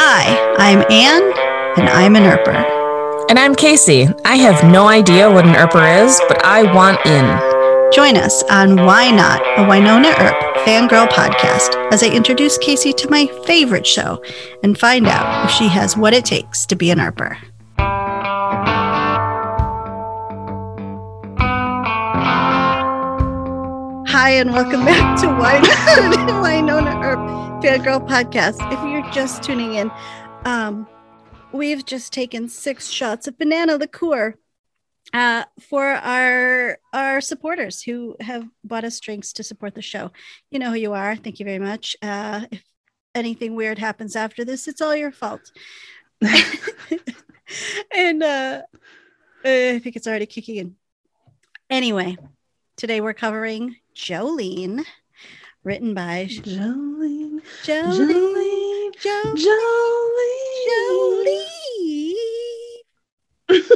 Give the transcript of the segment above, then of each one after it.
Hi, I'm Anne, and I'm an Earper. And I'm Casey. I have no idea what an Earper is, but I want in. Join us on Why Not, a Wynonna Earp fangirl podcast, as I introduce Casey to my favorite show and find out if she has what it takes to be an Earper. Hi, and welcome back to Why Not, Wynonna Earp Fangirl Podcast. If you're just tuning in, um, we've just taken six shots of banana liqueur uh, for our our supporters who have bought us drinks to support the show. You know who you are. Thank you very much. Uh, if anything weird happens after this, it's all your fault. and uh, I think it's already kicking in. Anyway, today we're covering Jolene, written by Jolene. Jolene. Jolene. Jolene. Jolene.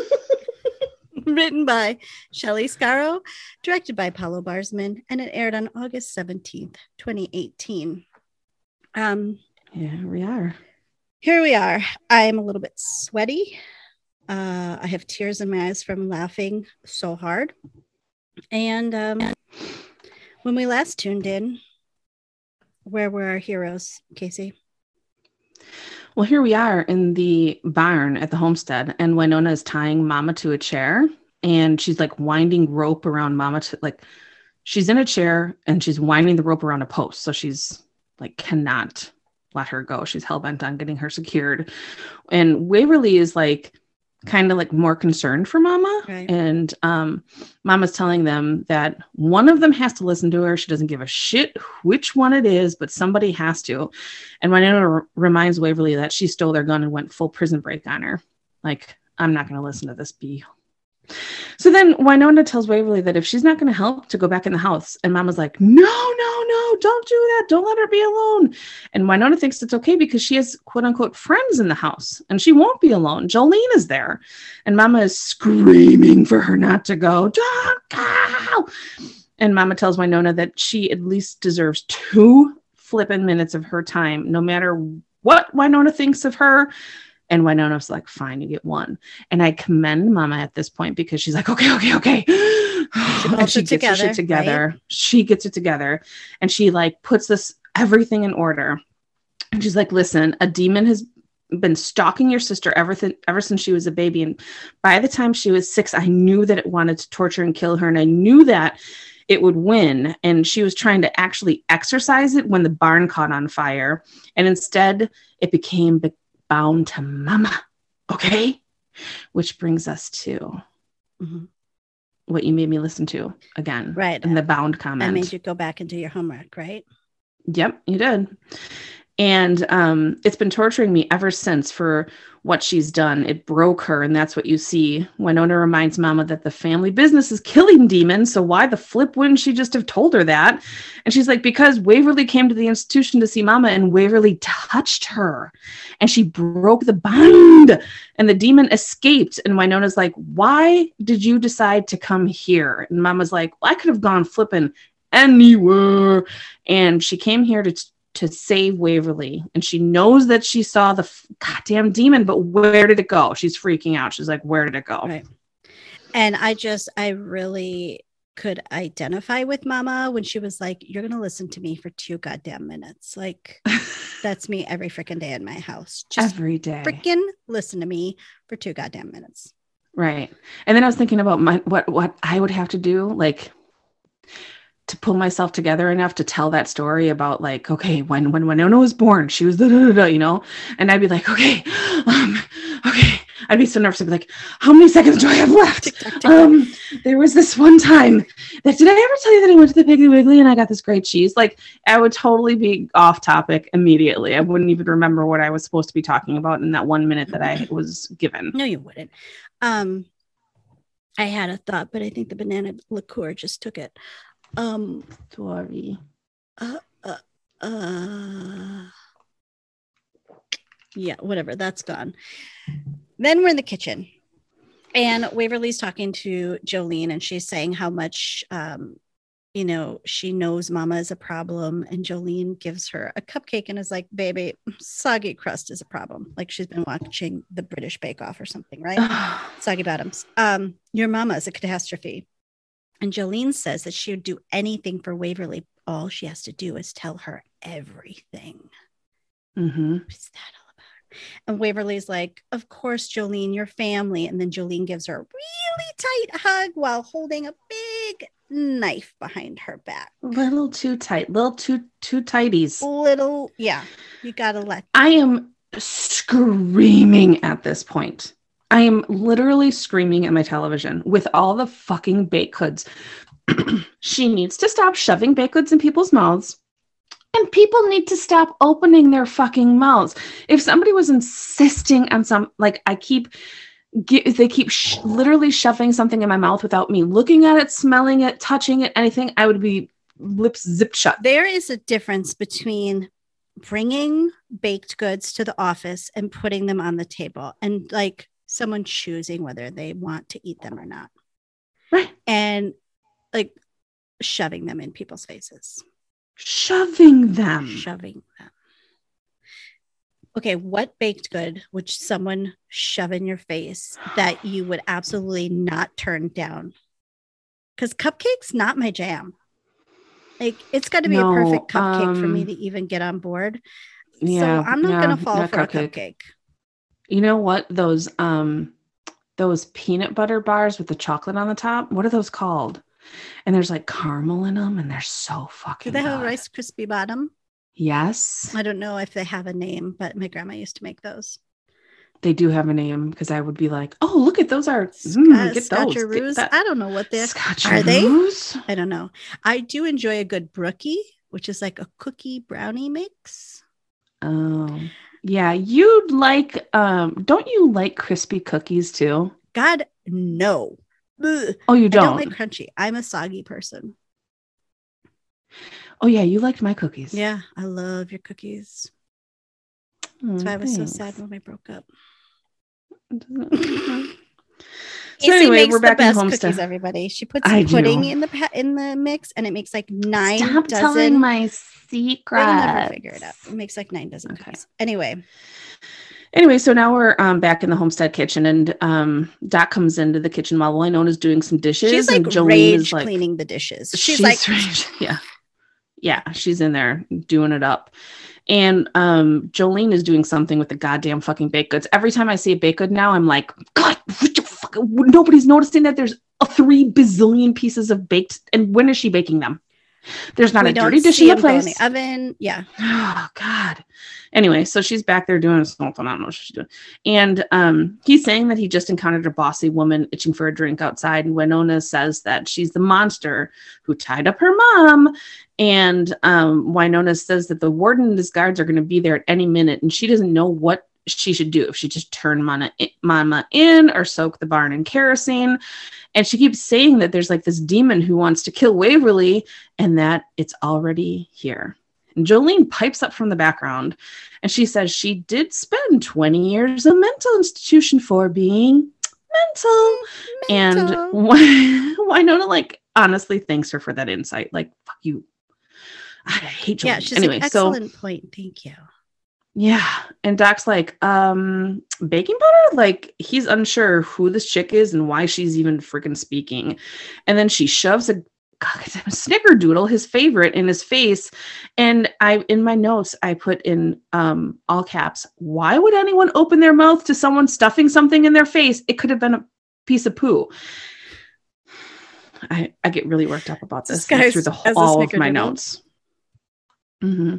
written by Shelley Scarrow, directed by Paolo Barzman, and it aired on August 17th, 2018. Um, Yeah, we are. here we are. I am a little bit sweaty. Uh, I have tears in my eyes from laughing so hard. And um, when we last tuned in, where were our heroes, Casey? Well, here we are in the barn at the homestead, and Wynonna is tying Mama to a chair, and she's like winding rope around Mama to like she's in a chair and she's winding the rope around a post, so she's like cannot let her go. She's hell bent on getting her secured, and Waverly is like kind of like more concerned for Mama, Right. and um, Mama's telling them that one of them has to listen to her. She doesn't give a shit which one it is, but somebody has to. And Wynonna r- reminds Waverly that she stole their gun and went full prison break on her. Like, I'm not going to listen to this bee. So then Wynonna tells Waverly that if she's not going to help, to go back in the house. And Mama's like, no, no, no, don't do that. Don't let her be alone. And Wynonna thinks it's okay because she has quote unquote friends in the house and she won't be alone. Jolene is there. And Mama is screaming for her not to go. Don't go. And Mama tells Wynonna that she at least deserves two flipping minutes of her time, no matter what Wynonna thinks of her. And Wynonna's like, fine, you get one. And I commend Mama at this point because she's like, okay, okay, okay. and she gets her together, shit together. She gets it together and she like puts this everything in order. And she's like, listen, a demon has been stalking your sister ever, th- ever since she was a baby. And by the time she was six, I knew that it wanted to torture and kill her. And I knew that it would win. And she was trying to actually exercise it when the barn caught on fire. And instead, it became be- bound to mama. Okay. Which brings us to Mhm. what you made me listen to again. Right. In the bound I comment. made you go back and do your homework, right? Yep, you did. And um, it's been torturing me ever since for what she's done. It broke her, and that's what you see. Wynonna reminds Mama that the family business is killing demons. So why the flip wouldn't she just have told her that? And she's like, because Waverly came to the institution to see Mama, and Waverly touched her, and she broke the bind, and the demon escaped. And Wynonna's like, why did you decide to come here? And Mama's like, well, I could have gone flipping anywhere and she came here to to save Waverly and she knows that she saw the f- goddamn demon but where did it go she's freaking out she's like where did it go Right. And I just, I really could identify with Mama when she was like, You're going to listen to me for two goddamn minutes. Like, that's me every freaking day in my house. Just every day freaking listen to me for two goddamn minutes. right and then I was thinking about my what what I would have to do like to pull myself together enough to tell that story about like okay when when when Wynonna was born she was da, da, da, da, you know? And I'd be like okay um okay. I'd be so nervous. I'd be like how many seconds do I have left? Tick tock, tick. Um there was this one time that did i ever tell you that i went to the piggly wiggly and i got this great cheese? Like i would totally be off topic immediately. I wouldn't even remember what i was supposed to be talking about in that one minute that i was given. No, you wouldn't. Um, I had a thought, but I think the banana liqueur just took it. Um, sorry uh, yeah, whatever, that's gone. Then we're in the kitchen, and Waverly's talking to Jolene, and she's saying how much um, you know, she knows mama is a problem. And Jolene gives her a cupcake and is like, baby, soggy crust is a problem. Like she's been watching the British Bake Off or something, right? soggy bottoms. Um, your mama is a catastrophe. And Jolene says that she would do anything for Waverly. All she has to do is tell her everything. hmm What's that all about? And Waverly's like, Of course, Jolene, your family. And then Jolene gives her a really tight hug while holding a big knife behind her back. Little too tight, little too too tighties. Little, yeah, you gotta let. I am screaming at this point. I am literally screaming at my television with all the fucking baked goods. she needs to stop shoving baked goods in people's mouths. And people need to stop opening their fucking mouths. If somebody was insisting on some, like I keep, get, they keep sh- literally shoving something in my mouth without me looking at it, smelling it, touching it, anything, I would be lips zipped shut. There is a difference between bringing baked goods to the office and putting them on the table and like someone choosing whether they want to eat them or not. Right. And like shoving them in people's faces. Shoving them. shoving them. Okay, what baked good would someone shove in your face that you would absolutely not turn down? Because cupcakes, not my jam. Like it's got to be No, a perfect cupcake for me um, to even get on board. Yeah, so I'm not yeah, gonna fall not for a cupcake. You know what? Those um those peanut butter bars with the chocolate on the top, what are those called? And there's like caramel in them and they're so fucking. Do they have a. Rice crispy bottom? Yes. I don't know if they have a name, but my grandma used to make those. They do have a name because I would be like, "Oh, look at those are mm, Uh, get those. Get. I don't know what they're. Are they? I don't know. I do enjoy a good brookie, which is like a cookie brownie mix. Oh. Yeah, you'd like um don't you like crispy cookies too? God, no. Ugh. Oh, you don't. don't like crunchy. I'm a soggy person. oh yeah, you liked my cookies. Yeah, I love your cookies. Oh, That's why I was so sad when we broke up. so anyway, makes we're the back in best Homestead. cookies. Everybody, she puts I do. pudding in the pa- in the mix, and it makes like nine Stop dozen. telling my secret. never figure it out. It makes like nine dozen Okay. cookies. Anyway, Anyway, so now we're um, back in the homestead kitchen, and um, Doc comes into the kitchen while Wynonna's doing some dishes. she's like and Jolene rage is like, cleaning the dishes. She's, she's, like, rage- yeah, yeah, she's in there doing it up. And um, Jolene is doing something with the goddamn fucking baked goods. Every time I see a baked good now, I'm like, God, the fuck? nobody's noticing that there's a three bazillion pieces of baked. And when is she baking them? There's not we a dirty dish in the go in the oven. Yeah, Oh God. Anyway, so she's back there doing a something. I don't know what she's doing. And um, he's saying that he just encountered a bossy woman itching for a drink outside. And Wynonna says that she's the monster who tied up her mom. And um, Wynonna says that the warden and his guards are going to be there at any minute, and she doesn't know what she should do if she just turn Mama, Mama in or soak the barn in kerosene. And she keeps saying that there's like this demon who wants to kill Waverly and that it's already here. And Jolene pipes up from the background and she says she did spend 20 years in a mental institution for being mental. Mental. And why Wynonna, like, honestly thanks her for that insight. Like, fuck you. I hate Jolene. yeah, she's anyway, so excellent point. Thank you. Yeah. And Doc's like, um, baking butter? Like, he's unsure who this chick is and why she's even freaking speaking. And then she shoves a goddamn snickerdoodle, his favorite, in his face. And I in my notes, I put in um all caps, why would anyone open their mouth to someone stuffing something in their face? It could have been a piece of poo. I, I get really worked up about this Disguised through the a all of my notes. Hmm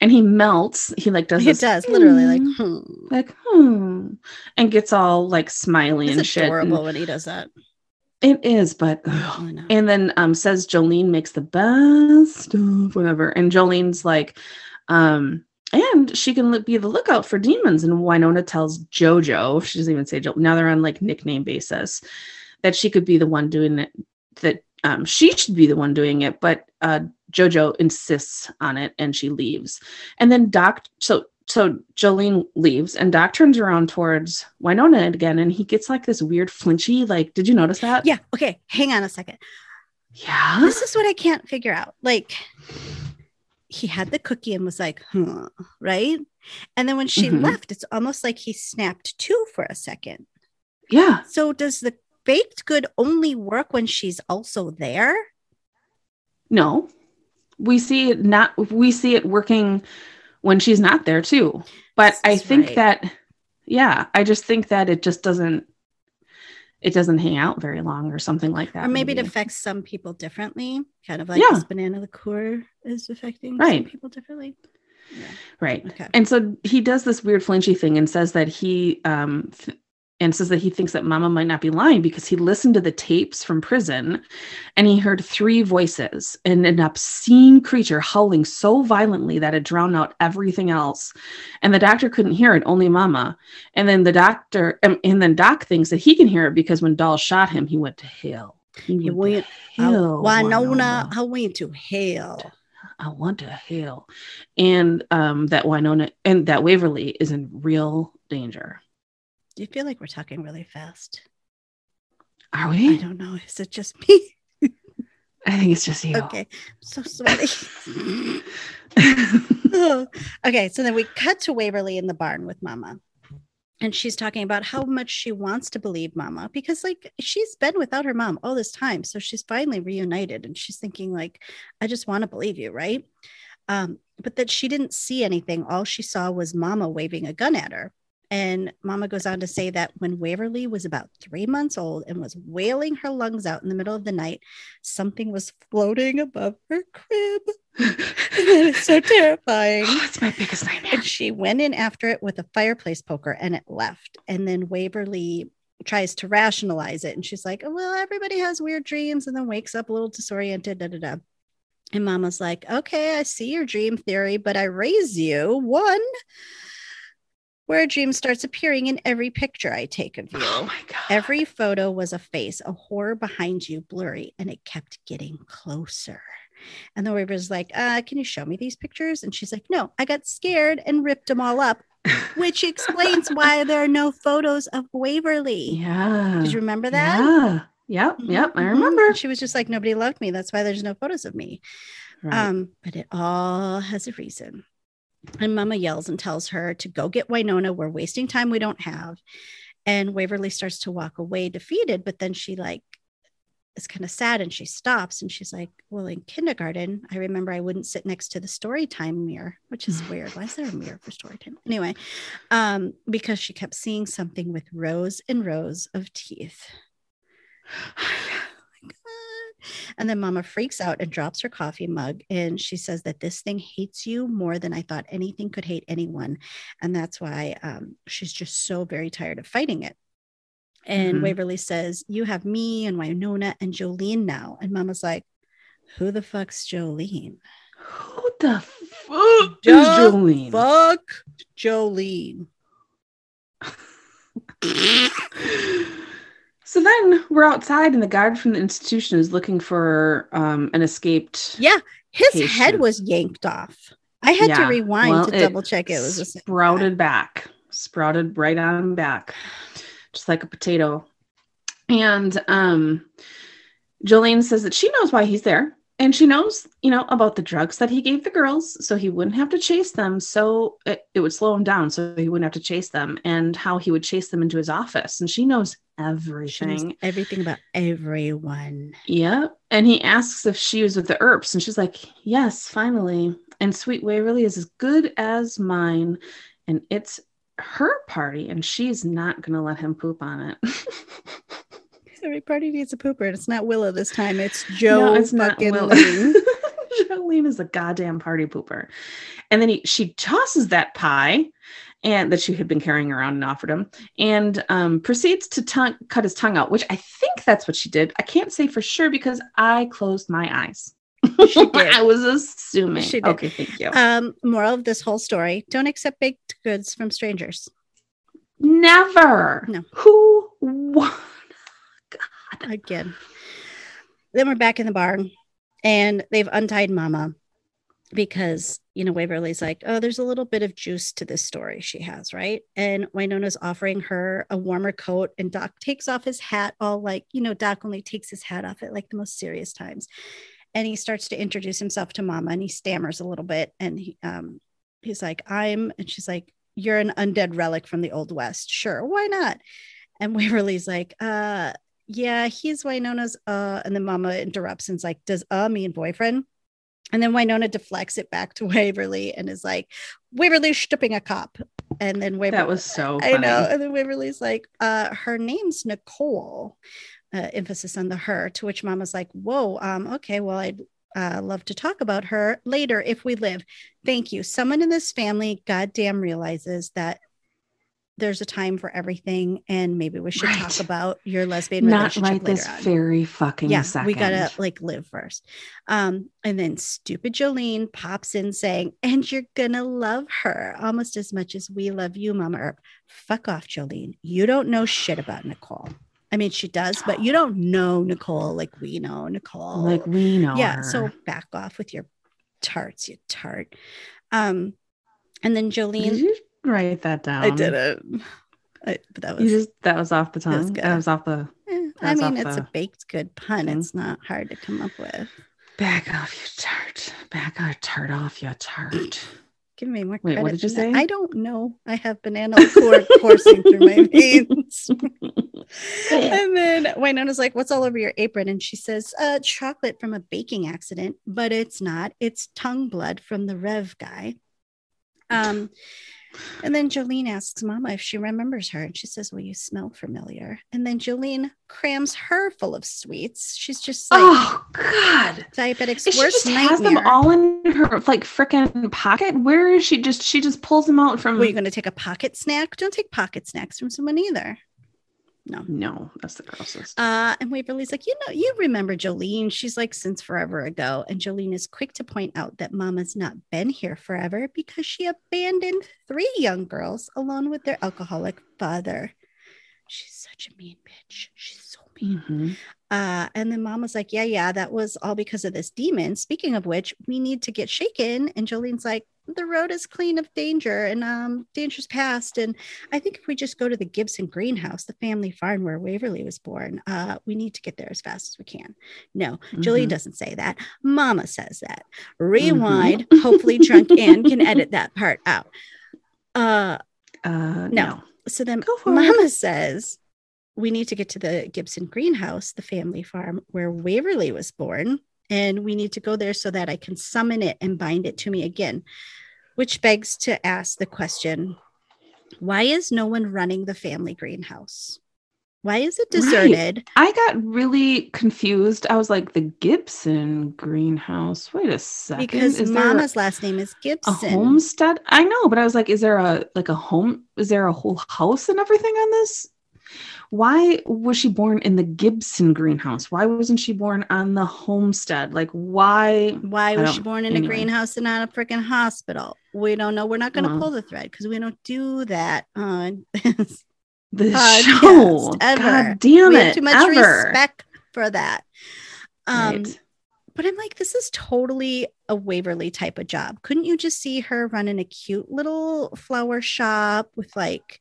And he melts. He like does It this, does literally like, "Hmm," hmm. like hmm, and gets all like smiley and It's shit. and- adorable when he does that. it is, but. And then um says Jolene makes the best stuff, whatever. And Jolene's like, um, and she can be the lookout for demons. And Wynonna tells Jojo, she doesn't even say Jo. Now they're on like nickname basis, that she could be the one doing it. That um she should be the one doing it, but uh Jojo insists on it, and she leaves. And then Doc, so so Jolene leaves, and Doc turns around towards Wynonna again, and he gets like this weird flinchy. Like, did you notice that? Yeah. Okay. Hang on a second. Yeah. This is what I can't figure out. Like, he had the cookie and was like, huh, right? And then when she Mhm. left, it's almost like he snapped two for a second. Yeah. So does the baked good only work when she's also there? No. We see it not we see it working when she's not there too. But I think right. that yeah, I just think that it just doesn't it doesn't hang out very long or something like that. or maybe it affects some people differently, kind of like Yeah. this banana liqueur is affecting Right. some people differently. Yeah. right. Okay. And so he does this weird flinchy thing and says that he um and says that he thinks that mama might not be lying because he listened to the tapes from prison and he heard three voices and an obscene creature howling so violently that it drowned out everything else and the doctor couldn't hear it only mama and then the doctor um, and then doc thinks that he can hear it because when doll shot him he went to hell he went, went to hell Wynonna, Wynonna. I went to hell. I want to hell. And um, that Wynonna and that Waverly is in real danger. Do you feel like we're talking really fast? Are we? I don't know. Is it just me? I think it's just you. Okay. I'm so sweaty. Oh, okay, so then we cut to Waverly in the barn with Mama. And she's talking about how much she wants to believe Mama because, like, she's been without her mom all this time. So she's finally reunited and she's thinking, like, I just want to believe you, right? Um, but that she didn't see anything. All she saw was Mama waving a gun at her. And Mama goes on to say that when Waverly was about three months old and was wailing her lungs out in the middle of the night, something was floating above her crib. is so terrifying. oh, it's my biggest nightmare. And she went in after it with a fireplace poker and it left. And then Waverly tries to rationalize it. And she's like, oh, well, everybody has weird dreams and then wakes up a little disoriented. Da, da, da. And mama's like, okay, I see your dream theory, but I raise you one where a dream starts appearing in every picture I take of you. Oh my god. Every photo was a face, a horror behind you, blurry, and it kept getting closer. And the Waver's like, uh, can you show me these pictures? And she's like, no, I got scared and ripped them all up, which explains why there are no photos of Waverly. yeah. Did you remember that? Yeah. Yep. Yep. I Mhm. remember. She was just like, nobody loved me. That's why there's no photos of me. Right. Um, but it all has a reason. And Mama yells and tells her to go get Wynonna. We're wasting time we don't have. And Waverly starts to walk away defeated, but then she like is kind of sad and she stops and she's like, Well, in kindergarten, I remember I wouldn't sit next to the story time mirror, which is weird. Why is there a mirror for story time? Anyway, um, because she kept seeing something with rows and rows of teeth. And then mama freaks out and drops her coffee mug. And she says that this thing hates you more than I thought anything could hate anyone. And that's why um, she's just so very tired of fighting it. And Mhm. Waverly says, You have me and Wynonna and Jolene now. And mama's like, Who the fuck's Jolene? Who the fuck is Jolene? Fuck Jolene. so then we're outside, and the guard from the institution is looking for um, an escaped. Yeah, his Patient. head was yanked off. I had to rewind well, to double check it was sprouted back, sprouted right on back, just like a potato. And um, Jolene says that she knows why he's there. And she knows, you know, about the drugs that he gave the girls, so he wouldn't have to chase them. So it, it would slow him down, so he wouldn't have to chase them, and how he would chase them into his office. And She knows everything. everything about everyone. Yeah. And he asks if she was with the Earps, and she's like, Yes, finally. And Sweet Waverly is as good as mine. And it's her party, and she's not going to let him poop on it. Every party needs a pooper, and it's not Willa this time. It's Joe. no, it's not fucking Will. Lane. Jolene is a goddamn party pooper. And then he, she tosses that pie and that she had been carrying around and offered him and um, proceeds to tongue, cut his tongue out, which I think that's what she did. I can't say for sure because I closed my eyes. I was assuming. Okay, thank you. Um, moral of this whole story: Don't accept baked goods from strangers. Never. No. Who? What? Again. Then we're back in the barn, and they've untied Mama, because you know Waverly's like, oh, there's a little bit of juice to this story she has, right? And Wynonna's offering her a warmer coat, and Doc takes off his hat, all like, you know, Doc only takes his hat off at like the most serious times, and he starts to introduce himself to Mama, and he stammers a little bit, and he, um, he's like, I'm, and she's like, you're an undead relic from the old west, sure, why not? And Waverly's like, uh, yeah, he's Wynonna's, uh, and then Mama interrupts and's like, does uh mean boyfriend? And then Wynonna deflects it back to Waverly and is like, Waverly's stripping a cop. And then Waverly, that was so funny. I know. And then Waverly's like, uh, her name's Nicole. Uh, emphasis on the her, to which Mama's like, whoa, um, okay, well, I'd uh, love to talk about her later if we live. Thank you. Someone in this family goddamn realizes that there's a time for everything, and maybe we should Right. talk about your lesbian Not relationship right this later on very fucking yeah second. we gotta like live first um and then stupid jolene pops in saying and you're gonna love her almost as much as we love you mama Earp. fuck off jolene you don't know shit about nicole i mean she does but you don't know nicole like we know nicole like we know. yeah her. so back off with your tarts you tart um and then jolene did you write that down? i didn't I, but that You was just that was off the That was tongue. That was off the eh, i mean off it's a baked good pun thing. it's not hard to come up with back off, you tart. Back our tart off, you tart. Give me more credit. Wait, what did you say? I don't know. I have banana liqueur coursing through my veins. and then Wynonna's like, What's all over your apron? And she says, uh, chocolate from a baking accident, but it's not. It's tongue blood from the Rev guy. Um, and then Jolene asks Mama if she remembers her. And she says, Well, you smell familiar. And then Jolene crams her full of sweets. She's just like oh God. diabetic's she worst just has them all in her like freaking pocket? Where is she? Just she just pulls them out from. Were you going to take a pocket snack? Don't take pocket snacks from someone either. No. no, that's the grossest. Uh, and Waverly's like, you know, you remember Jolene. She's like, since forever ago. And Jolene is quick to point out that Mama's not been here forever because she abandoned three young girls alone with their alcoholic father. She's such a mean bitch. She's so mean. Mhm. Uh, and then mom was like, Yeah, yeah, that was all because of this demon. Speaking of which, we need to get shaken. And Jolene's like, The road is clean of danger and um, danger's past. And I think if we just go to the Gibson greenhouse, the family farm where Waverly was born, uh, we need to get there as fast as we can. No, Jolene Mhm. doesn't say that. Mama says that. Rewind. Hopefully, Drunk Ann can edit that part out. Uh, Uh, no. no. so then for it. Mama says we need to get to the Gibson greenhouse, the family farm where Waverly was born, and we need to go there so that I can summon it and bind it to me again. Which begs to ask the question why is no one running the family greenhouse? Why is it Right. deserted? I got really confused. I was like, the Gibson greenhouse. Wait a second. Because is Mama's last name is Gibson. a Gibson. homestead? I know, but I was like, is there a like a home? Is there a whole house and everything on this? Why was she born in the Gibson greenhouse? Why wasn't she born on the homestead? Like, why? Why was she born in a greenhouse and not a freaking hospital? We don't know. We're not going to Well. pull the thread because we don't do that on this podcast show. ever. God damn we it. have too much ever. respect for that. Um, Right. but I'm like, this is totally a Waverly type of job. Couldn't you just see her running a cute little flower shop with like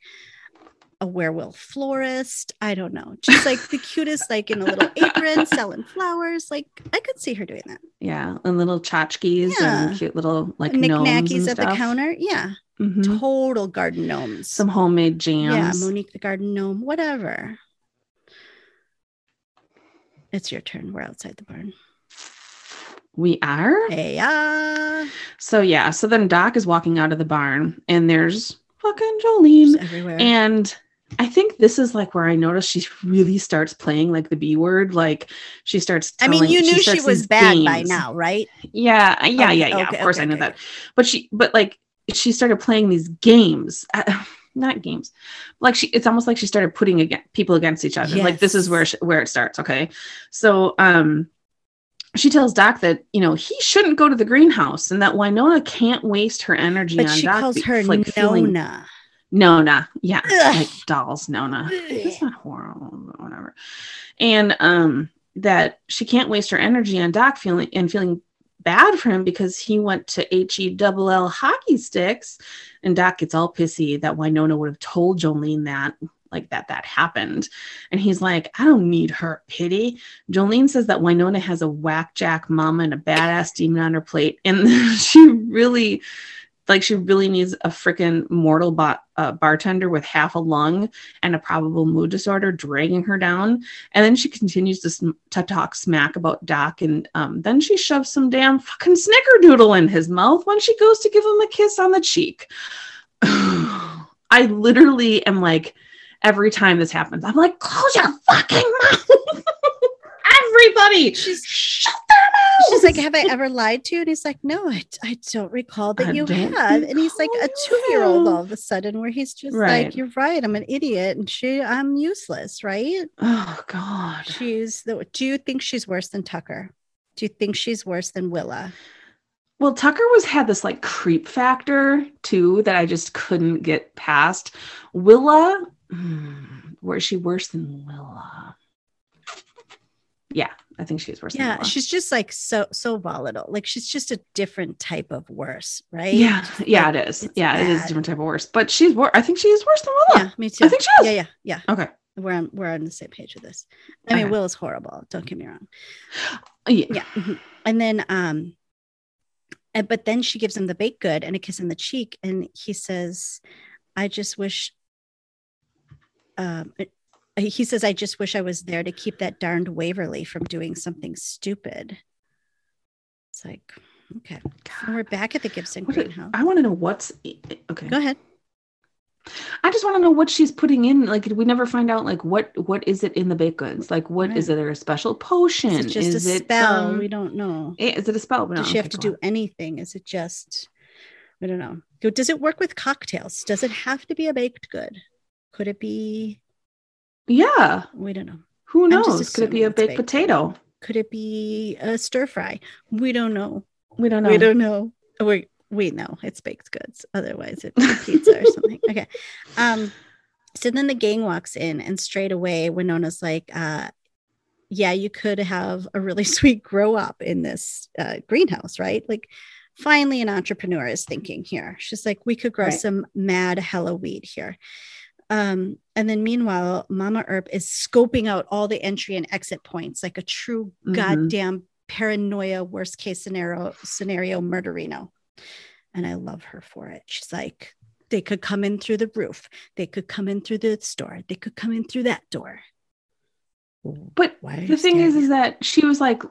a werewolf florist? I don't know. Just like the cutest, like in a little apron selling flowers. Like I could see her doing that. Yeah, and little tchotchkes Yeah. and cute little like Knickknackies at the counter. Yeah. Mhm. Total garden gnomes. Some homemade jams. yeah. Monique the garden gnome, whatever. It's your turn. We're outside the barn. we are. Hey, uh, So yeah, so then Doc is walking out of the barn, and there's fucking Jolene, everywhere. and I think this is like where I noticed she really starts playing like the B word. Like she starts. I mean, you knew she starts was bad by now, right? Yeah, yeah, Okay, yeah, yeah. okay, of course, okay, I knew that. But she, but like, she started playing these games. Not games, like she. It's almost like she started putting against people against each other. Like this is where she, where it starts. Okay, so um, she tells Doc that you know he shouldn't go to the greenhouse, and that Wynonna can't waste her energy But on she Doc. calls be- her like feeling Nona. Yeah, Ugh. like dolls, Nona. It's not horrible, whatever. And um, that she can't waste her energy on Doc feeling and feeling bad for him because he went to H E double L hockey sticks. And Doc gets all pissy that Wynonna would have told Jolene that, like that that happened. And he's like, I don't need her pity. Jolene says that Wynonna has a whack jack mama and a badass demon on her plate. And she really like she really needs a freaking mortal bot, uh, bartender with half a lung and a probable mood disorder dragging her down. And then she continues to, sm- to talk smack about Doc. And um, then she shoves some damn fucking snickerdoodle in his mouth when she goes to give him a kiss on the cheek. I literally am like, every time this happens, I'm like, close your fucking mouth. Everybody, She's- shut mouths. She's like, Have I ever lied to you? And he's like, No, I, I don't recall that I you have. And he's like a two year old all of a sudden, where he's just Right. like, You're right. I'm an idiot. And she, I'm useless, right? oh God. She's the, do you think she's worse than Tucker? Do you think she's worse than Willa? Well, Tucker was had this like creep factor too that I just couldn't get past. Willa, hmm, was she worse than Willa? Yeah, I think she's worse. Yeah, she's just like so so volatile. Like she's just a different type of worse, right? yeah, yeah, like- it is. Yeah, it is a different type of worse. But she's worse. I think she is worse than Willa. Yeah, me too. I think she is. yeah, yeah, yeah. Okay. We're on we're on the same page with this. I mean, Will is horrible. Don't get me wrong. Yeah. Yeah. mhm. And then um and- but then she gives him the baked good and a kiss on the cheek and he says, I just wish um uh, he says, I just wish I was there to keep that darned Waverly from doing something stupid. It's like, okay. And we're back at the Gibson What greenhouse. I want to know what's okay. Go ahead. I just want to know what she's putting in. Like, we never find out. Like, what what is it in the baked goods? Like, what is Right. it? A special potion? Is it just is a it, spell? um, we don't know. eh, Is it a spell? Does No, she have okay, to do anything? Is it just, I don't know. Does it work with cocktails? Does it have to be a baked good? Could it be, on. Yeah. we don't know. Who knows? Could it be a baked, baked. potato? Could it be a stir fry? We don't know. We don't know. We don't know. We, we know it's baked goods. Otherwise, it'd be pizza or something. Okay. Um, so then the gang walks in, and straight away, Wynonna's like, uh, yeah, you could have a really sweet grow up in this uh, greenhouse, right? Like, finally, an entrepreneur is thinking here. She's like, we could grow Right. some mad hella weed here. Um, and then meanwhile, Mama Earp is scoping out all the entry and exit points like a true Mhm. goddamn paranoia, worst case scenario, scenario murderino. And I love her for it. She's like, they could come in through the roof, they could come in through the store, they could come in through that door. But Why the thing is, is that she was like,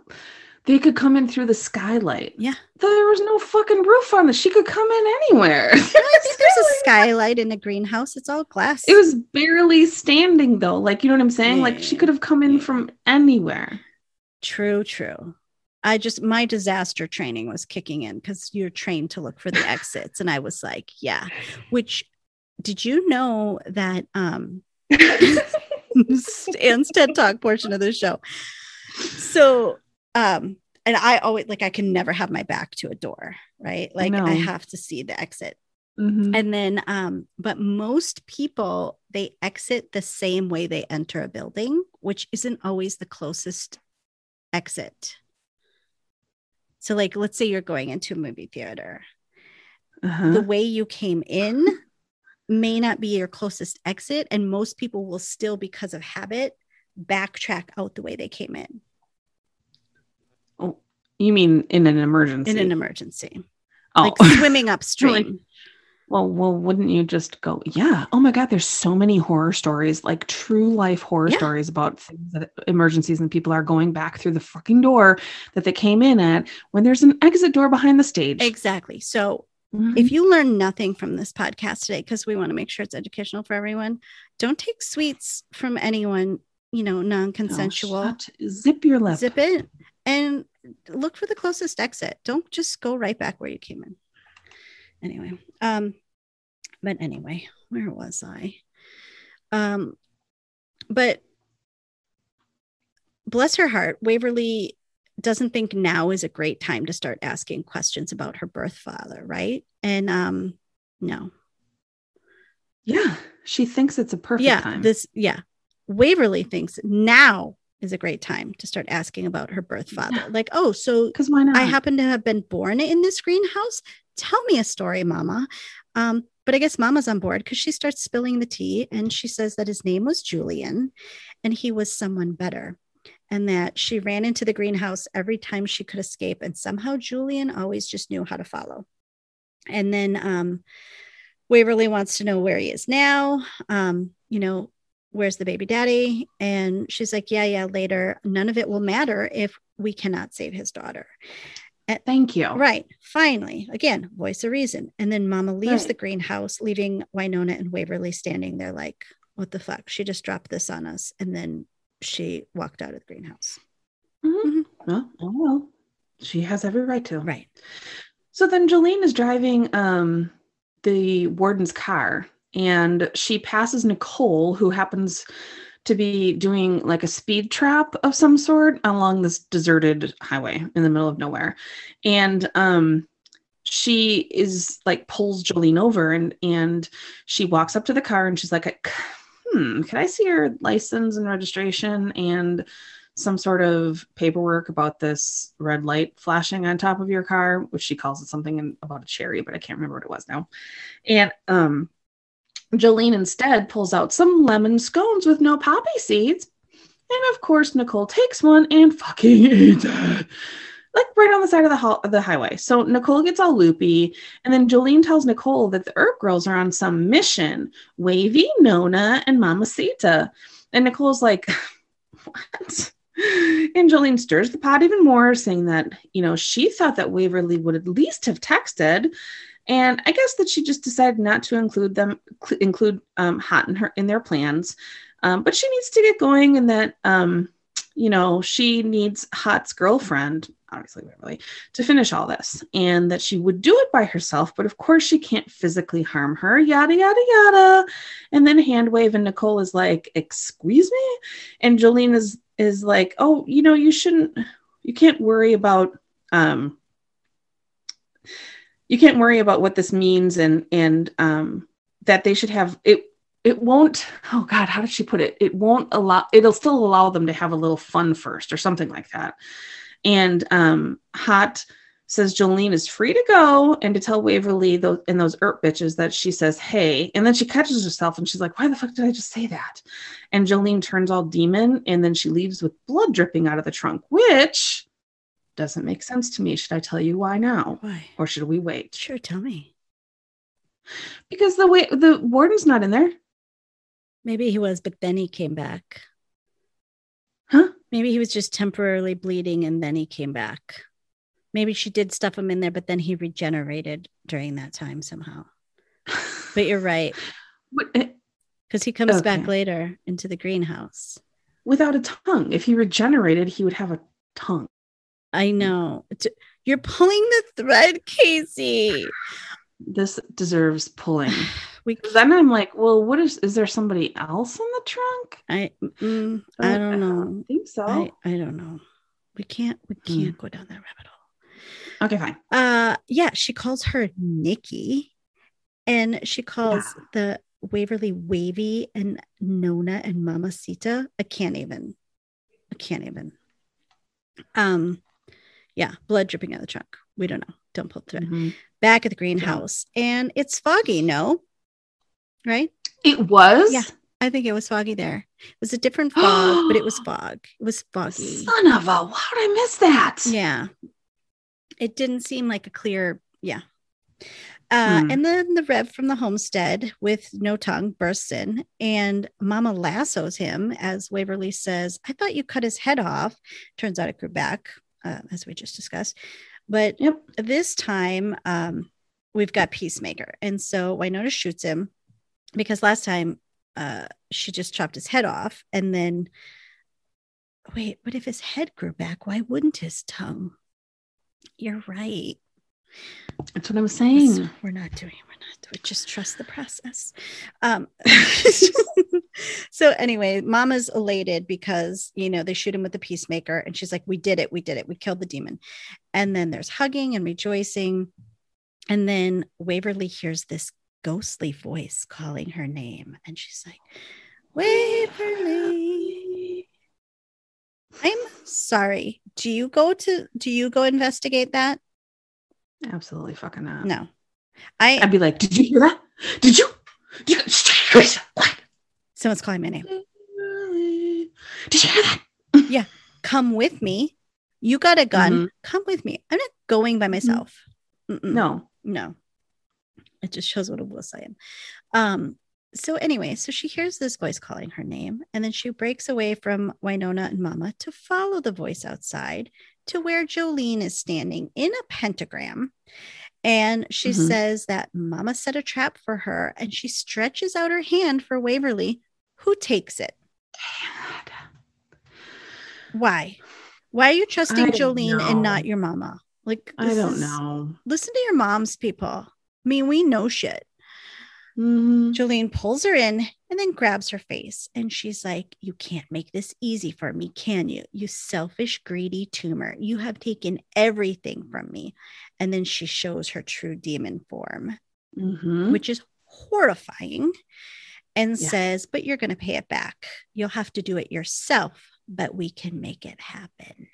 they could come in through the skylight. Yeah. There was no fucking roof on this. She could come in anywhere. I think there's a skylight in a greenhouse. It's all glass. It was barely standing though. Like, you know what I'm saying? Like, she could have come in Yeah. from anywhere. True, true. I just my disaster training was kicking in because you're trained to look for the exits, and I was like, yeah. Which did you know that um Stan's TED Talk portion of the show? So um and I always like I can never have my back to a door, right? Like know. I have to see the exit. Mhm. And then um but most people they exit the same way they enter a building, which isn't always the closest exit. So like let's say you're going into a movie theater. Uh-huh. The way you came in may not be your closest exit and most people will still because of habit backtrack out the way they came in You mean in an emergency? in an emergency. oh. Like swimming upstream. well, well, wouldn't you just go? Yeah. Oh my God. There's so many horror stories, like true life horror Yeah. stories about things that emergencies and people are going back through the fucking door that they came in at when there's an exit door behind the stage. Exactly. So Mhm. if you learn nothing from this podcast today, because we want to make sure it's educational for everyone, don't take sweets from anyone, you know, non-consensual. shut- zip your lip. Zip it and look for the closest exit. Don't just go right back where you came in. Anyway, um, but anyway, where was I? Um, but bless her heart, Waverly doesn't think now is a great time to start asking questions about her birth father, right? And um, no, Yeah. She thinks it's a perfect yeah, time. this yeah. Waverly thinks now is a great time to start asking about her birth father. Like, oh, so Because why not? I happen to have been born in this greenhouse. Tell me a story, Mama. Um, but I guess Mama's on board because she starts spilling the tea and she says that his name was Julian and he was someone better. And that she ran into the greenhouse every time she could escape. And somehow Julian always just knew how to follow. And then um, Waverly wants to know where he is now. Um, you know, where's the baby daddy? And she's like, yeah, yeah, later. None of it will matter if we cannot save his daughter. Thank you. Right. Finally, again, voice of reason. And then Mama leaves Right. the greenhouse, leaving Wynonna and Waverly standing there like, what the fuck? She just dropped this on us. And then she walked out of the greenhouse. Mhm. Mhm. Well, oh well. She has every right to. Right. So then Jolene is driving um, the warden's car and she passes Nicole, who happens to be doing like a speed trap of some sort along this deserted highway in the middle of nowhere. And um, she is like pulls Jolene over and and she walks up to the car and she's like, hmm, can I see your license and registration and some sort of paperwork about this red light flashing on top of your car, which she calls it something in, about a cherry, but I can't remember what it was now. And um, Jolene instead pulls out some lemon scones with no poppy seeds. And of course, Nicole takes one and fucking eats it. Like right on the side of the, ho- of the highway. So Nicole gets all loopy. And then Jolene tells Nicole that the Earp girls are on some mission Wavy, Nona, and Mamacita. And Nicole's like, what? And Jolene stirs the pot even more, saying that, you know, she thought that Waverly would at least have texted. And I guess that she just decided not to include them, cl- include um, Haught in her in their plans. Um, but she needs to get going, and that, um, you know, she needs Haught's girlfriend, obviously Waverly, to finish all this, and that she would do it by herself. But of course, she can't physically harm her. Yada yada yada. And then hand wave, and Nicole is like, "Excuse me," and Jolene is is like, "Oh, you know, you shouldn't, you can't worry about." Um, you can't worry about what this means and and um that they should have it it won't oh god how did she put it? It won't allow it'll still allow them to have a little fun first or something like that. And um Haught says jolene is free to go and to tell waverly those and those Earp bitches that she says hey and then she catches herself and she's like why the fuck did i just say that? And jolene turns all demon and then she leaves with blood dripping out of the trunk which doesn't make sense to me should i tell you why now Why? or should we wait Sure, tell me. because the way the warden's not in there Maybe he was, but then he came back. Huh? Maybe he was just temporarily bleeding and then he came back. Maybe she did stuff him in there, but then he regenerated during that time somehow. But you're right, eh, because he comes back later into the greenhouse. without a tongue if he regenerated he would have a tongue I know. You're pulling the thread, Casey. this deserves pulling We then i'm like well what is is there somebody else in the trunk I mm, I don't know. I think so I, I don't know. We can't we Hmm. can't go down that rabbit hole. okay fine Uh yeah, she calls her Nikki and she calls the Waverly Wavy and Nona and Mamacita. I can't even. I can't even. Um yeah, blood dripping out of the trunk. We don't know. Don't pull through. Mhm. Back at the greenhouse. And it's foggy, no? Right? it was Yeah. I think it was foggy there. It was a different fog, but it was fog. It was foggy. son of a how did i miss that Yeah. It didn't seem like a clear, yeah. Uh, Hmm. And then the Rev from the homestead with no tongue bursts in, and Mama lassos him as Waverly says, I thought you cut his head off. Turns out it grew back, uh, as we just discussed. But Yep. this time, um, we've got Peacemaker. And so Wynonna shoots him because last time uh, she just chopped his head off. And then, wait, but if his head grew back? Why wouldn't his tongue? You're right. That's what i'm saying We're not doing. It. We're not. We just trust the process. Um. so anyway, Mama's elated because you know they shoot him with the peacemaker, and she's like, "We did it. We did it. We killed the demon." And then there's hugging and rejoicing, and then Waverly hears this ghostly voice calling her name, and she's like, "Waverly." I'm sorry. Do you go to do you go investigate that? Absolutely fucking not. No. I I'd be like, did you hear that? Did you? Did you? Quiet. someone's calling my name. Did you hear that? Yeah. Come with me. You got a gun. Mhm. Come with me. I'm not going by myself. Mm-mm. No. No. It just shows what a wuss I am. Um, so anyway, so she hears this voice calling her name, and then she breaks away from Wynonna and Mama to follow the voice outside to where Jolene is standing in a pentagram. And she Mhm. says that Mama set a trap for her, and she stretches out her hand for Waverly, who takes it. Why? Why are you trusting Jolene and not your mama? Like, I don't is- know. Listen to your mom's people. I mean, we know shit. Mhm. Jolene pulls her in and then grabs her face. And she's like, You can't make this easy for me, can you? You selfish, greedy tumor. You have taken everything from me. And then she shows her true demon form, Mhm. which is horrifying, and Yeah. says, But you're going to pay it back. You'll have to do it yourself, but we can make it happen.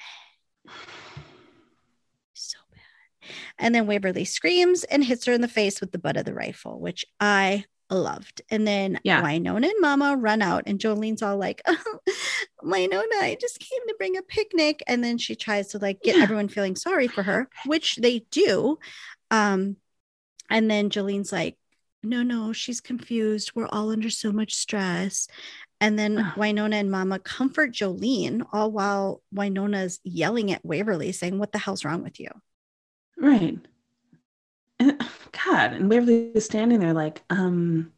And then Waverly screams and hits her in the face with the butt of the rifle, which I loved. And then Yeah. Wynonna and Mama run out, and Jolene's all like, oh, Wynonna, I just came to bring a picnic. And then she tries to like get Yeah. everyone feeling sorry for her, which they do. Um, and then Jolene's like, no, no, she's confused. We're all under so much stress. And then Ugh. Wynonna and Mama comfort Jolene, all while Wynonna's yelling at Waverly, saying, What the hell's wrong with you? Right. And, God, and Waverly is standing there like, um,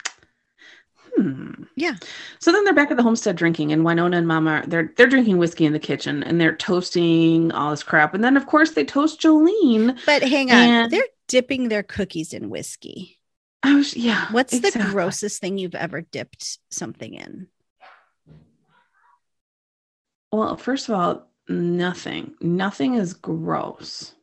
hmm. Yeah. So then they're back at the homestead drinking, and Wynonna and Mama they're they're drinking whiskey in the kitchen, and they're toasting all this crap, and then of course they toast Jolene. But hang on, And- they're dipping their cookies in whiskey. I was yeah. What's the grossest thing you've ever dipped something in? Well, first of all, nothing. Nothing is gross.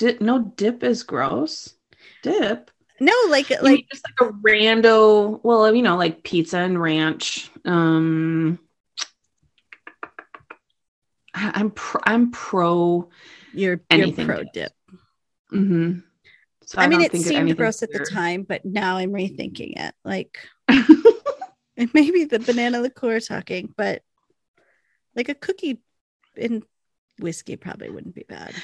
Dip, no dip is gross. Dip. No, like like just like a rando, well, you know, like pizza and ranch. Um I- I'm pro, I'm pro you're you're anything pro dipped. dip. mhm. So I, mean, it seemed gross at the time, but now I'm rethinking it. Like it may be the banana liqueur talking, but like a cookie in whiskey probably wouldn't be bad.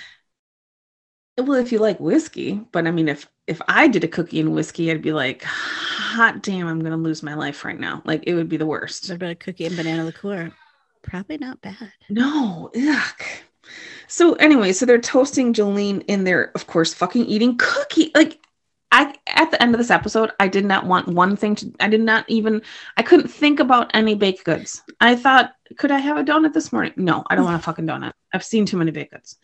Well, if you like whiskey, but I mean if if I did a cookie and whiskey, I'd be like, hot damn, I'm gonna lose my life right now. Like it would be the worst. What about a cookie and banana liqueur? Probably not bad. No, yuck. So anyway, so they're toasting Jolene and they're of course fucking eating cookie. Like I at the end of this episode, I did not want one thing to I did not even I couldn't think about any baked goods. I thought, could I have a donut this morning? No, I don't want a fucking donut. I've seen too many baked goods.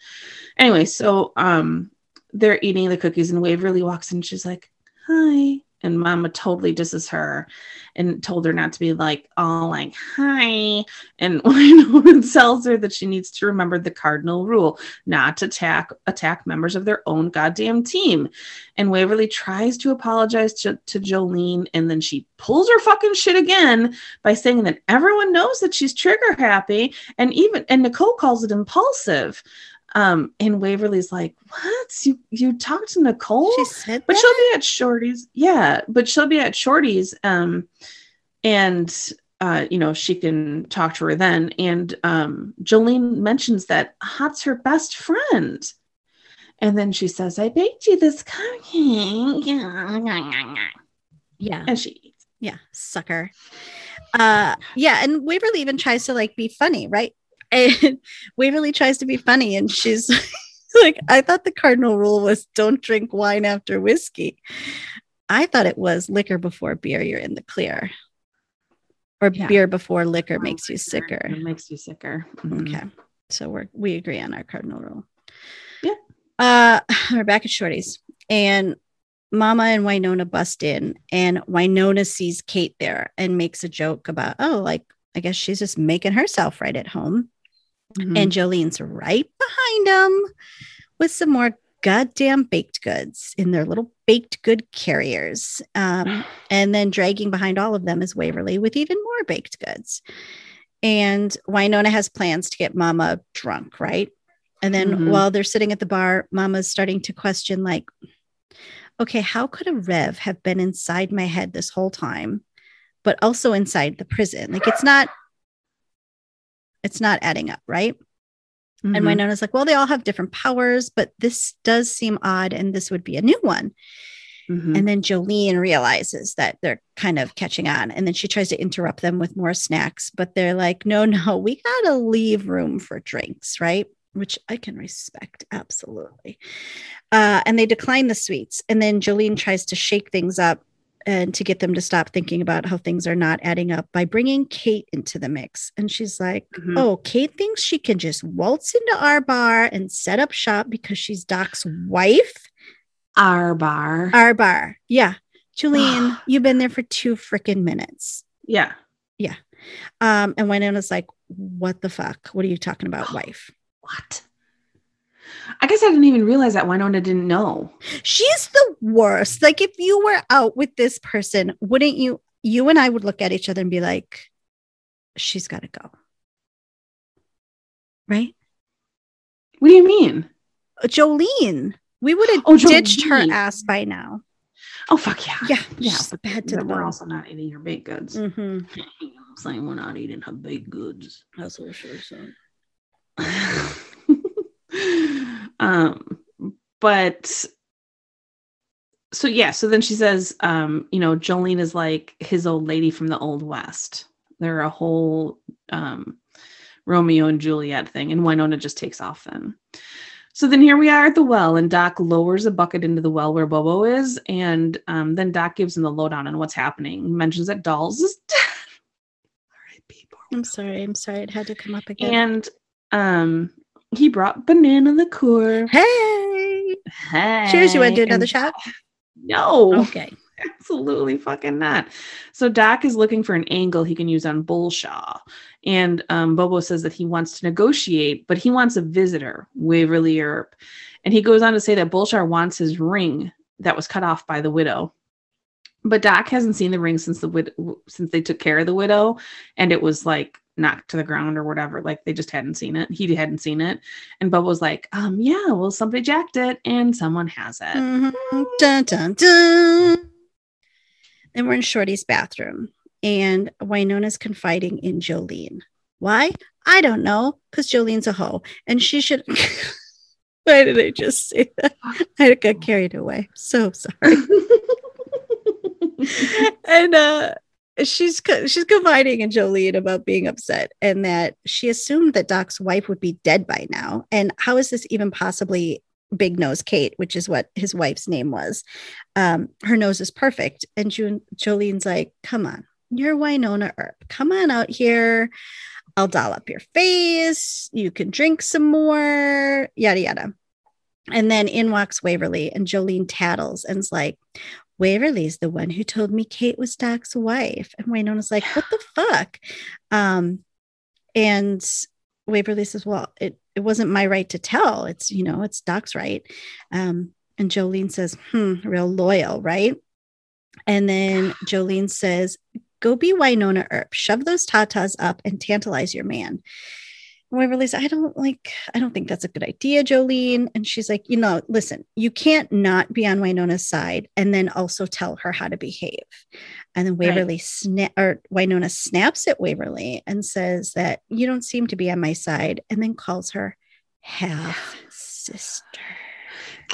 Anyway, so um they're eating the cookies and Waverly walks in, she's like, Hi. And mama totally disses her and told her not to be like all like hi and when Wynonna tells her that she needs to remember the cardinal rule not to attack attack members of their own goddamn team. And Waverly tries to apologize to, to Jolene, and then she pulls her fucking shit again by saying that everyone knows that she's trigger happy, and even and Nicole calls it impulsive. Um, and Waverly's like, "What? You you talked to Nicole?" She said but that? she'll be at Shorty's. Yeah, but she'll be at Shorty's. Um, and uh, you know, she can talk to her then. And um, Jolene mentions that Hot's her best friend. And then she says, I baked you this cookie. yeah. And she eats. Yeah. Sucker. Uh yeah, and Waverly even tries to like be funny, right? And Waverly tries to be funny and she's like, I thought the cardinal rule was don't drink wine after whiskey. I thought it was liquor before beer, you're in the clear. Or Yeah. beer before liquor makes you sicker. It makes you sicker. Mhm. Okay. So we're we agree on our cardinal rule. Yeah. Uh we're back at Shorty's and Mama and Wynonna bust in and Wynonna sees Kate there and makes a joke about, oh, like I guess she's just making herself right at home. Mhm. And Jolene's right behind them with some more goddamn baked goods in their little baked good carriers. Um, and then dragging behind all of them is Waverly with even more baked goods. And Wynonna has plans to get Mama drunk, right? And then Mhm. while they're sitting at the bar, Mama's starting to question, like, okay, how could a Rev have been inside my head this whole time, but also inside the prison? Like, it's not, it's not adding up, right? And Mhm. Wynonna's like, well, they all have different powers, but this does seem odd, and this would be a new one. Mhm. And then Jolene realizes that they're kind of catching on. And then she tries to interrupt them with more snacks, but they're like, no, no, we got to leave room for drinks, right? Which I can respect. Absolutely. Uh, and they decline the sweets. And then Jolene tries to shake things up and to get them to stop thinking about how things are not adding up by bringing Kate into the mix. And she's like, Mhm. oh, Kate thinks she can just waltz into our bar and set up shop because she's Doc's wife. our bar. Our bar. Yeah. Julian, you've been there for two freaking minutes. Yeah. Yeah. Um, and Wynonna's like, what the fuck? What are you talking about, wife? What? I guess I didn't even realize that Wynonna didn't know. She's the worst. Like, if you were out with this person, wouldn't you? You and I would look at each other and be like, she's got to go. Right? What do you mean? Uh, Jolene, we would have Oh, ditched her ass by now. Oh fuck yeah. Yeah. Yeah. she's bad to the we're also not eating her baked goods. Mhm. You I'm saying we're not eating her baked goods. That's what she said. Um but so yeah so then she says um you know jolene is like his old lady from the old west they're a whole um romeo and juliet thing and Wynonna just takes off then so then here we are at the well and doc lowers a bucket into the well where bobo is and um, then doc gives him the lowdown on what's happening he mentions that dolls is dead I'm sorry. I'm sorry. It had to come up again. and um he brought banana liqueur. hey. Hey. Cheers. You want to do another And- shot? No, Okay. absolutely fucking not. So Doc is looking for an angle he can use on Bulshar. And um, Bobo says that he wants to negotiate, but he wants a visitor, Waverly Earp. And he goes on to say that Bulshar wants his ring that was cut off by the widow. But Doc hasn't seen the ring since the wid- since they took care of the widow, and it was like knocked to the ground or whatever. Like they just hadn't seen it. He hadn't seen it, and Bubba was like, um, yeah, well, somebody jacked it, and someone has it. Mhm. Dun, dun, dun. Then we're in Shorty's bathroom, and Wynonna's confiding in Jolene. Why? I don't know, because Jolene's a hoe, and she should. Why did I just say that? I got carried away. So sorry. and uh she's she's confiding in Jolene about being upset and that she assumed that Doc's wife would be dead by now. And how is this even possibly Big Nose Kate, which is what his wife's name was? Um, her nose is perfect. And June, Jolene's like, "Come on, you're Wynonna Earp. Come on out here. I'll doll up your face. You can drink some more. Yada yada." And then in walks Waverly, and Jolene tattles and is like, Waverly's the one who told me Kate was Doc's wife. And Wynonna's like, what the fuck? Um, and Waverly says, well, it, it wasn't my right to tell. It's, you know, it's Doc's right. Um, and Jolene says, hmm, real loyal, right? And then Jolene says, go be Wynonna Earp, shove those tatas up and tantalize your man. Oh, and Waverly's, I don't like, I don't think that's a good idea, Jolene. And she's like, you know, listen, you can't not be on Wynonna's side and then also tell her how to behave. And then Right. Waverly snap or Wynonna snaps at Waverly and says that you don't seem to be on my side, and then calls her half sister.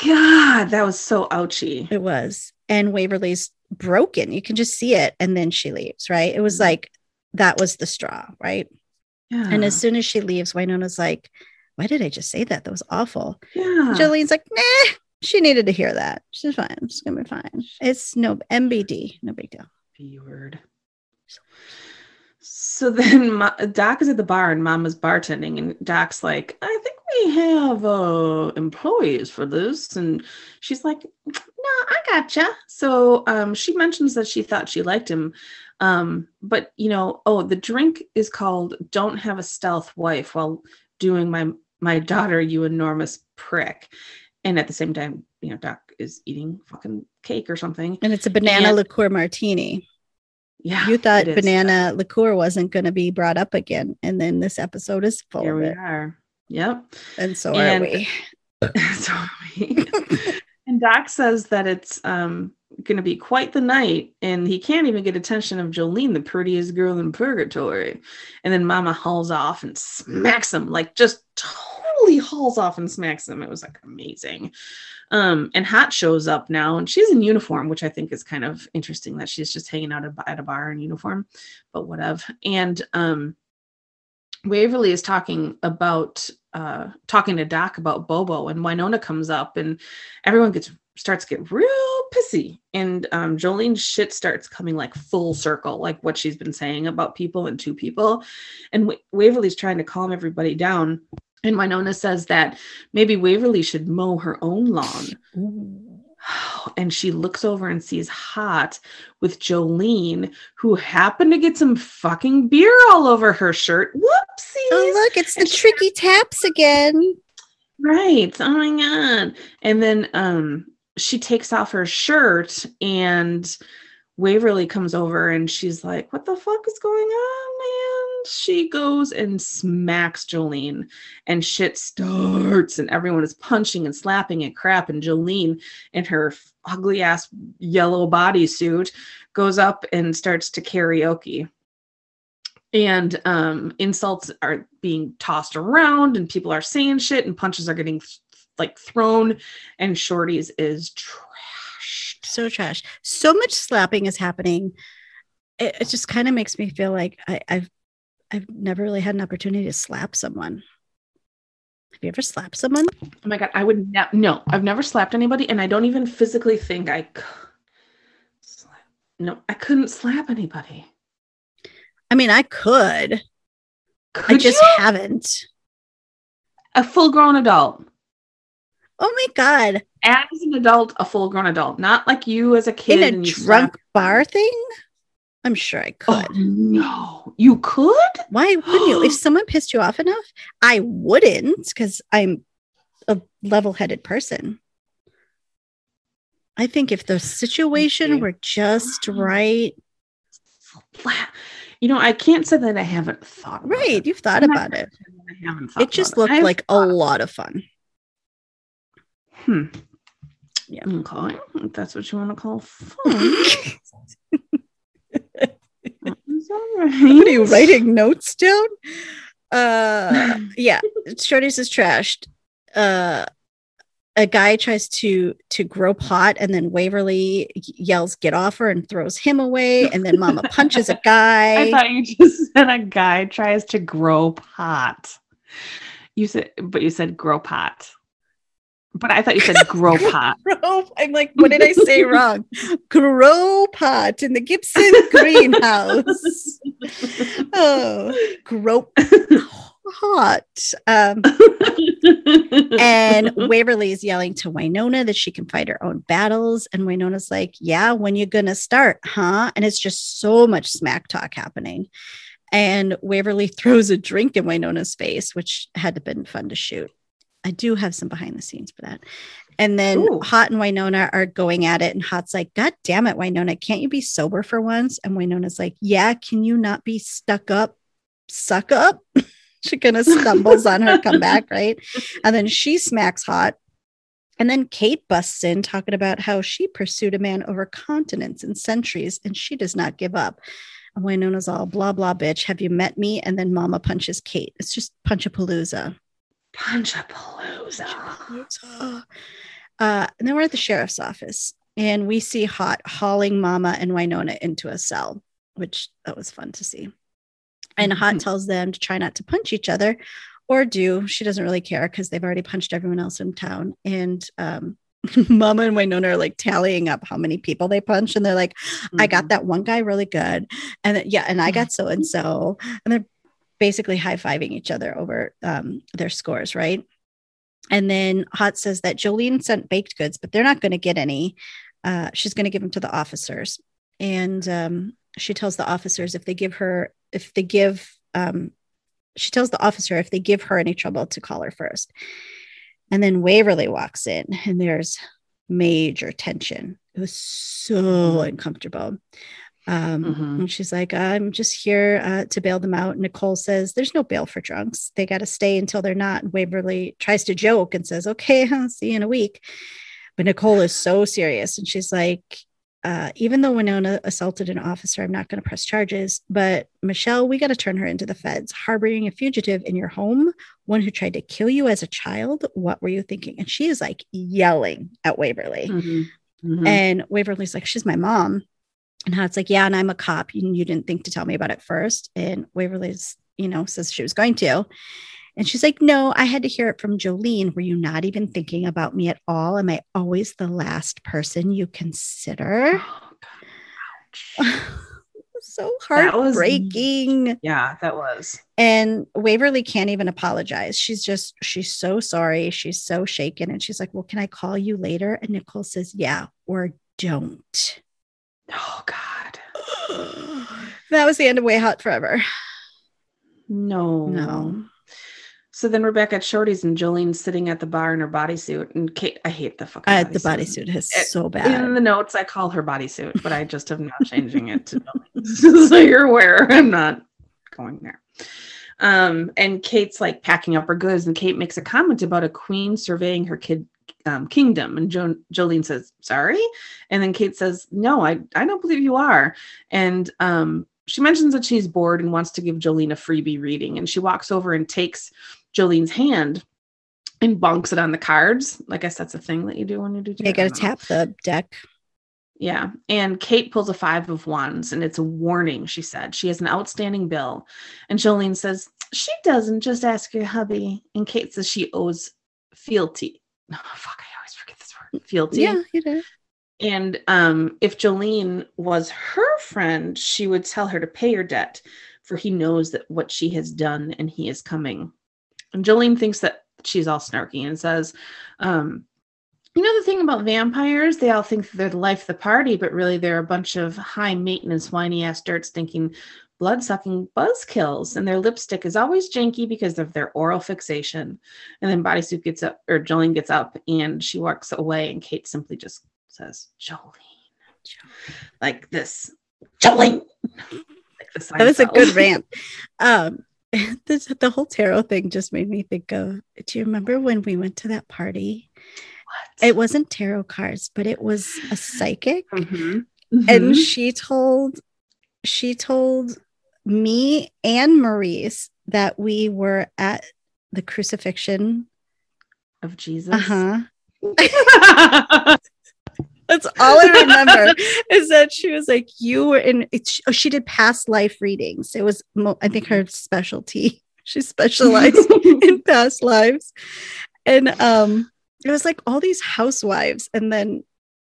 God, that was so ouchy. It was. And Waverly's broken. You can just see it. And then she leaves, right? It was mm-hmm. like that was the straw, right? Yeah. And as soon as she leaves, Wynonna's like, Why did I just say that? That was awful. yeah. Jolene's like, Nah, she needed to hear that. She's fine. She's gonna be fine. It's no MBD, no big deal. B word. So then Ma- Doc is at the bar and Mama's bartending, and Doc's like, I think we have uh, employees for this. And she's like, No, I gotcha. So um, she mentions that she thought she liked him. Um, but, you know, oh, the drink is called Don't Have a Stealth Wife while doing my, my daughter, you enormous prick. And at the same time, you know, Doc is eating fucking cake or something. And it's a banana And- liqueur martini. Yeah. You thought banana liqueur wasn't going to be brought up again, and then this episode is full Here of we it, are. Yep. and so And- are we. so and Doc says that it's um going to be quite the night, and he can't even get attention of Jolene, the prettiest girl in purgatory. And then Mama hauls off and smacks him, like just totally hauls off and smacks him. It was like amazing. Um, and Haught shows up now, and she's in uniform, which I think is kind of interesting that she's just hanging out at a- at a bar in uniform, but whatever. And um, Waverly is talking about uh talking to Doc about Bobo and Wynonna comes up and everyone gets starts to get real pissy and um Jolene's shit starts coming like full circle like what she's been saying about people and two people and Wa- Waverly's trying to calm everybody down and Wynonna says that maybe Waverly should mow her own lawn and she looks over and sees Haught with Jolene, who happened to get some fucking beer all over her shirt. Whoopsies! Oh, look, it's the And she- tricky taps again. Right. Oh my god. And then um she takes off her shirt and Waverly comes over and she's like, What the fuck is going on, man? She goes and smacks Jolene and shit starts and everyone is punching and slapping and crap. And Jolene in her ugly ass yellow bodysuit goes up and starts to karaoke and um insults are being tossed around and people are saying shit and punches are getting like thrown and Shorty's is trashed So trash. So much slapping is happening. It, it just kind of makes me feel like I, I've I've never really had an opportunity to slap someone. Have you ever slapped someone? oh my god i would ne- no i've never slapped anybody and i don't even physically think i c- slap no i couldn't slap anybody I mean, I could. Could I just you? haven't. a full-grown adult Oh my god! as an adult a full-grown adult not like you as a kid In a drunk bar thing? I'm sure I oh could. no you could Why wouldn't you? If someone pissed you off enough, I wouldn't because I'm a level headed person. I think if the situation were just right. You know, I can't say that I haven't thought. About right, It. you've thought about it. gonna say that I haven't thought It just looked like a lot of fun. Hmm. Yeah. Okay. If that's what you want to call fun. Right. What are you writing notes down? Uh yeah, Shorty's is trashed. Uh a guy tries to to grow pot, and then Waverly yells get off her and throws him away and then mama punches a guy. I thought you just said a guy tries to grow pot. You said, but you said grow pot. But I thought you said grow pot. I'm like, what did I say wrong? Grow pot in the Gibson greenhouse. Oh, grope Haught. Um, and Waverly is yelling to Wynonna that she can fight her own battles. And Wynonna's like, Yeah, when you gonna start, huh? And it's just so much smack talk happening. And Waverly throws a drink in Wynonna's face, which had to been fun to shoot. I do have some behind the scenes for that. And then Ooh. Haught and Wynonna are going at it, and Haught's like, God damn it, Wynonna, can't you be sober for once? And Wynonna's like, Yeah, can you not be stuck up? Suck up? she kind of stumbles on her comeback, right? And then she smacks Haught. And then Kate busts in talking about how she pursued a man over continents and centuries, and she does not give up. And Wynonna's all blah blah bitch. Have you met me? And then Mama punches Kate. It's just punchapalooza. Punchapalooza. Uh, and then we're at the sheriff's office, and we see Haught hauling Mama and Wynonna into a cell, which that was fun to see. And Haught Mhm. tells them to try not to punch each other, or do. She doesn't really care because they've already punched everyone else in town. And um, Mama and Wynonna are like tallying up how many people they punch, and they're like, I Mhm. got that one guy really good. And then, yeah, and I got so and so. And they're basically high fiving each other over um, their scores, right? And then Haught says that Jolene sent baked goods, but they're not going to get any. Uh, she's going to give them to the officers. And um, she tells the officers if they give her, if they give, um, she tells the officer if they give her any trouble to call her first. And then Waverly walks in, and there's major tension. It was so uncomfortable. Um, Mhm. And she's like, I'm just here uh, to bail them out. Nicole says, There's no bail for drunks. They got to stay until they're not. And Waverly tries to joke and says, Okay, I'll see you in a week. But Nicole is so serious. And she's like, uh, even though Wynonna assaulted an officer, I'm not going to press charges. But Michelle, we got to turn her into the feds. Harboring a fugitive in your home, one who tried to kill you as a child. What were you thinking? And she is like yelling at Waverly. Mhm. Mhm. And Waverly's like, she's my mom. And Haught it's like, yeah, and I'm a cop. You, you didn't think to tell me about it first. And Waverly's, you know, says she was going to. And she's like, no, I had to hear it from Jolene. Were you not even thinking about me at all? Am I always the last person you consider? Oh, so That was- heartbreaking. yeah, that was. And Waverly can't even apologize. She's just, she's so sorry. She's so shaken. And she's like, well, can I call you later? And Nicole says, yeah, or don't. Oh God. that was the end of WayHaught Forever. No. No. So then we're back at Shorty's and Jolene's sitting at the bar in her bodysuit. And Kate, I hate the fucking Uh, the bodysuit is It- so bad. In the notes, I call her bodysuit, but I just am not changing it to so you're aware I'm not going there. Um, and Kate's like packing up her goods, and Kate makes a comment about a queen surveying her kid um, kingdom, and jo- Jolene says, "Sorry," and then Kate says, "No, I I don't believe you are." And um, she mentions that she's bored and wants to give Jolene a freebie reading, and she walks over and takes Jolene's hand and bonks it on the cards. I guess that's a thing that you do when you do. They got to tap the deck. Yeah. And Kate pulls a five of wands and it's a warning, she said. She has an outstanding bill. And Jolene says, She doesn't just ask your hubby. And Kate says she owes fealty. Oh, fuck, I always forget this word. Fealty. Yeah, you did. And um, if Jolene was her friend, she would tell her to pay her debt, for he knows that what she has done and he is coming. And Jolene thinks that she's all snarky and says, um, you know the thing about vampires, they all think that they're the life of the party, but really they're a bunch of high maintenance, whiny ass, dirt stinking, blood sucking buzzkills. And their lipstick is always janky because of their oral fixation. And then bodysuit gets up, or Jolene gets up and she walks away, and Kate simply just says, Jolene. Like this, Jolene. Like the That was a good rant. Um, this, the whole tarot thing just made me think of. Do you remember when we went to that party? What? It wasn't tarot cards, but it was a psychic, Mhm. and Mhm. she told she told me and Maurice that we were at the crucifixion. of Jesus. Uh huh. That's all I remember is that she was like, "You were in." Oh, she did past life readings. It was, mo- I think, her specialty. She specialized in past lives, and um, it was like all these housewives, and then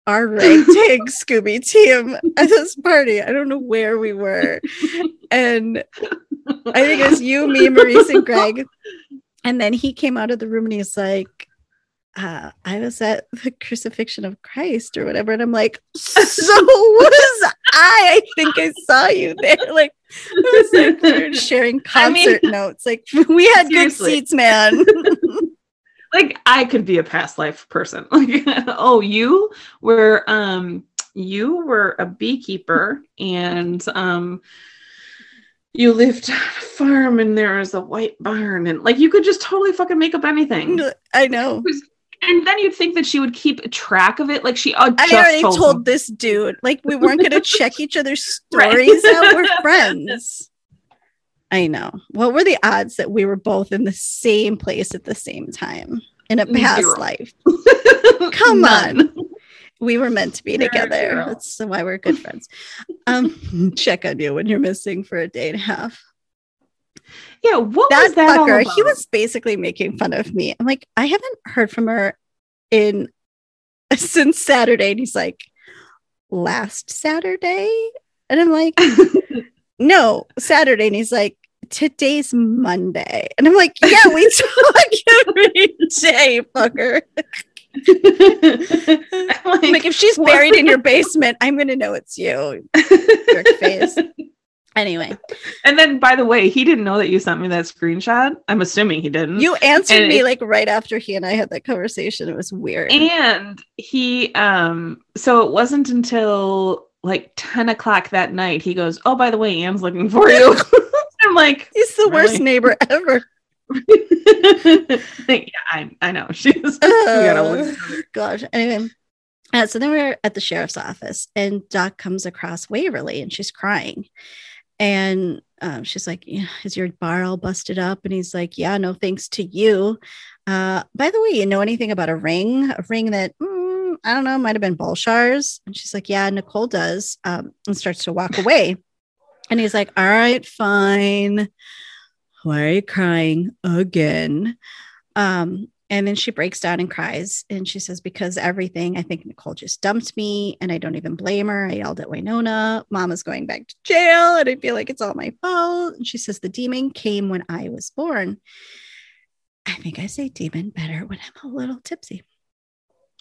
our ragtag Scooby team at this party. I don't know where we were, and I think it was you, me, Maurice, and Greg. And then he came out of the room and he's like, uh, I was at the crucifixion of Christ or whatever. And I'm like, so was I. I think I saw you there. Like, it was like we were sharing I mean- concert notes. Like, we had good seats, man. like I could be a past life person. Like, oh, you were um you were a beekeeper and um you lived on a farm and there was a white barn and like you could just totally fucking make up anything. I know. And then you'd think that she would keep track of it. Like she uh, I already told, told this dude, like, we weren't going to check each other's Right. stories out. We're friends. I know. What were the odds that we were both in the same place at the same time in a past Zero. life? Come on. We were meant to be Zero, together. That's why we're good friends. Um, check on you when you're missing for a day and a half. Yeah, what That, was that all fucker, he was basically making fun of me. I'm like, I haven't heard from her in since Saturday. And he's like, last Saturday? And I'm like, no, Saturday. And he's like, today's Monday. And I'm like, yeah, we talk every day, fucker. I'm I'm like, if she's buried in your basement, I'm going to know it's you. Jerk face. Anyway, And then, by the way, he didn't know that you sent me that screenshot. I'm assuming he didn't. you answered And me it- like right after he and I had that conversation. It was weird. and he, um, so it wasn't until like 10 o'clock that night, he goes, Oh, by the way, Anne's looking for you. I'm like, He's the worst neighbor ever. yeah, I, I know. She's we gotta look at each other. Gosh. Anyway, uh, so then we're at the sheriff's office, and Doc comes across Waverly, and she's crying, and um, she's like, yeah, "Is your bar all busted up?" And he's like, "Yeah, no thanks to you." Uh, by the way, you know anything about a ring? A ring that mm, I don't know, might have been Bulshar's. And she's like, "Yeah, Nicole does," um, and starts to walk away. And he's like, "All right, fine. Why are you crying again?" Um, and then she breaks down and cries. And she says, Because everything, I think Nicole just dumped me and I don't even blame her. I yelled at Wynonna. Mama's going back to jail and I feel like it's all my fault. And she says, The demon came when I was born. I think I say demon better when I'm a little tipsy.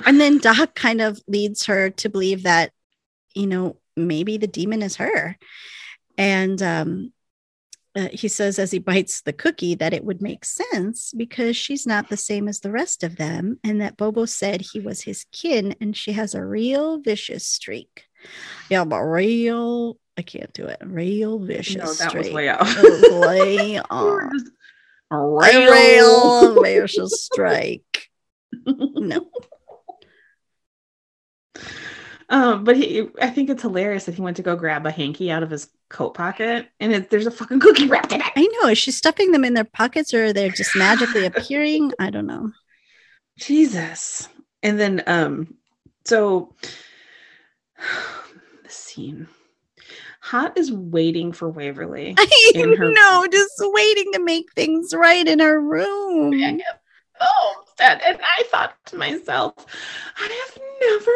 And then Doc kind of leads her to believe that, you know, maybe the demon is her. And um, uh, he says as he bites the cookie that it would make sense because she's not the same as the rest of them and that bobo said he was his kin and she has a real vicious streak yeah but real i can't do it real vicious No, that was streak way out. Was way off. a rail. real vicious strike no Um, but he, I think it's hilarious that he went to go grab a hanky out of his coat pocket, and it, there's a fucking cookie wrapped in it. i know is she stuffing them in their pockets or are they're just magically appearing i don't know Jesus. And then, um, so the scene. Haught is waiting for Waverly. I in her- know, just waiting to make things right in her room. Oh, and I thought to myself, I have never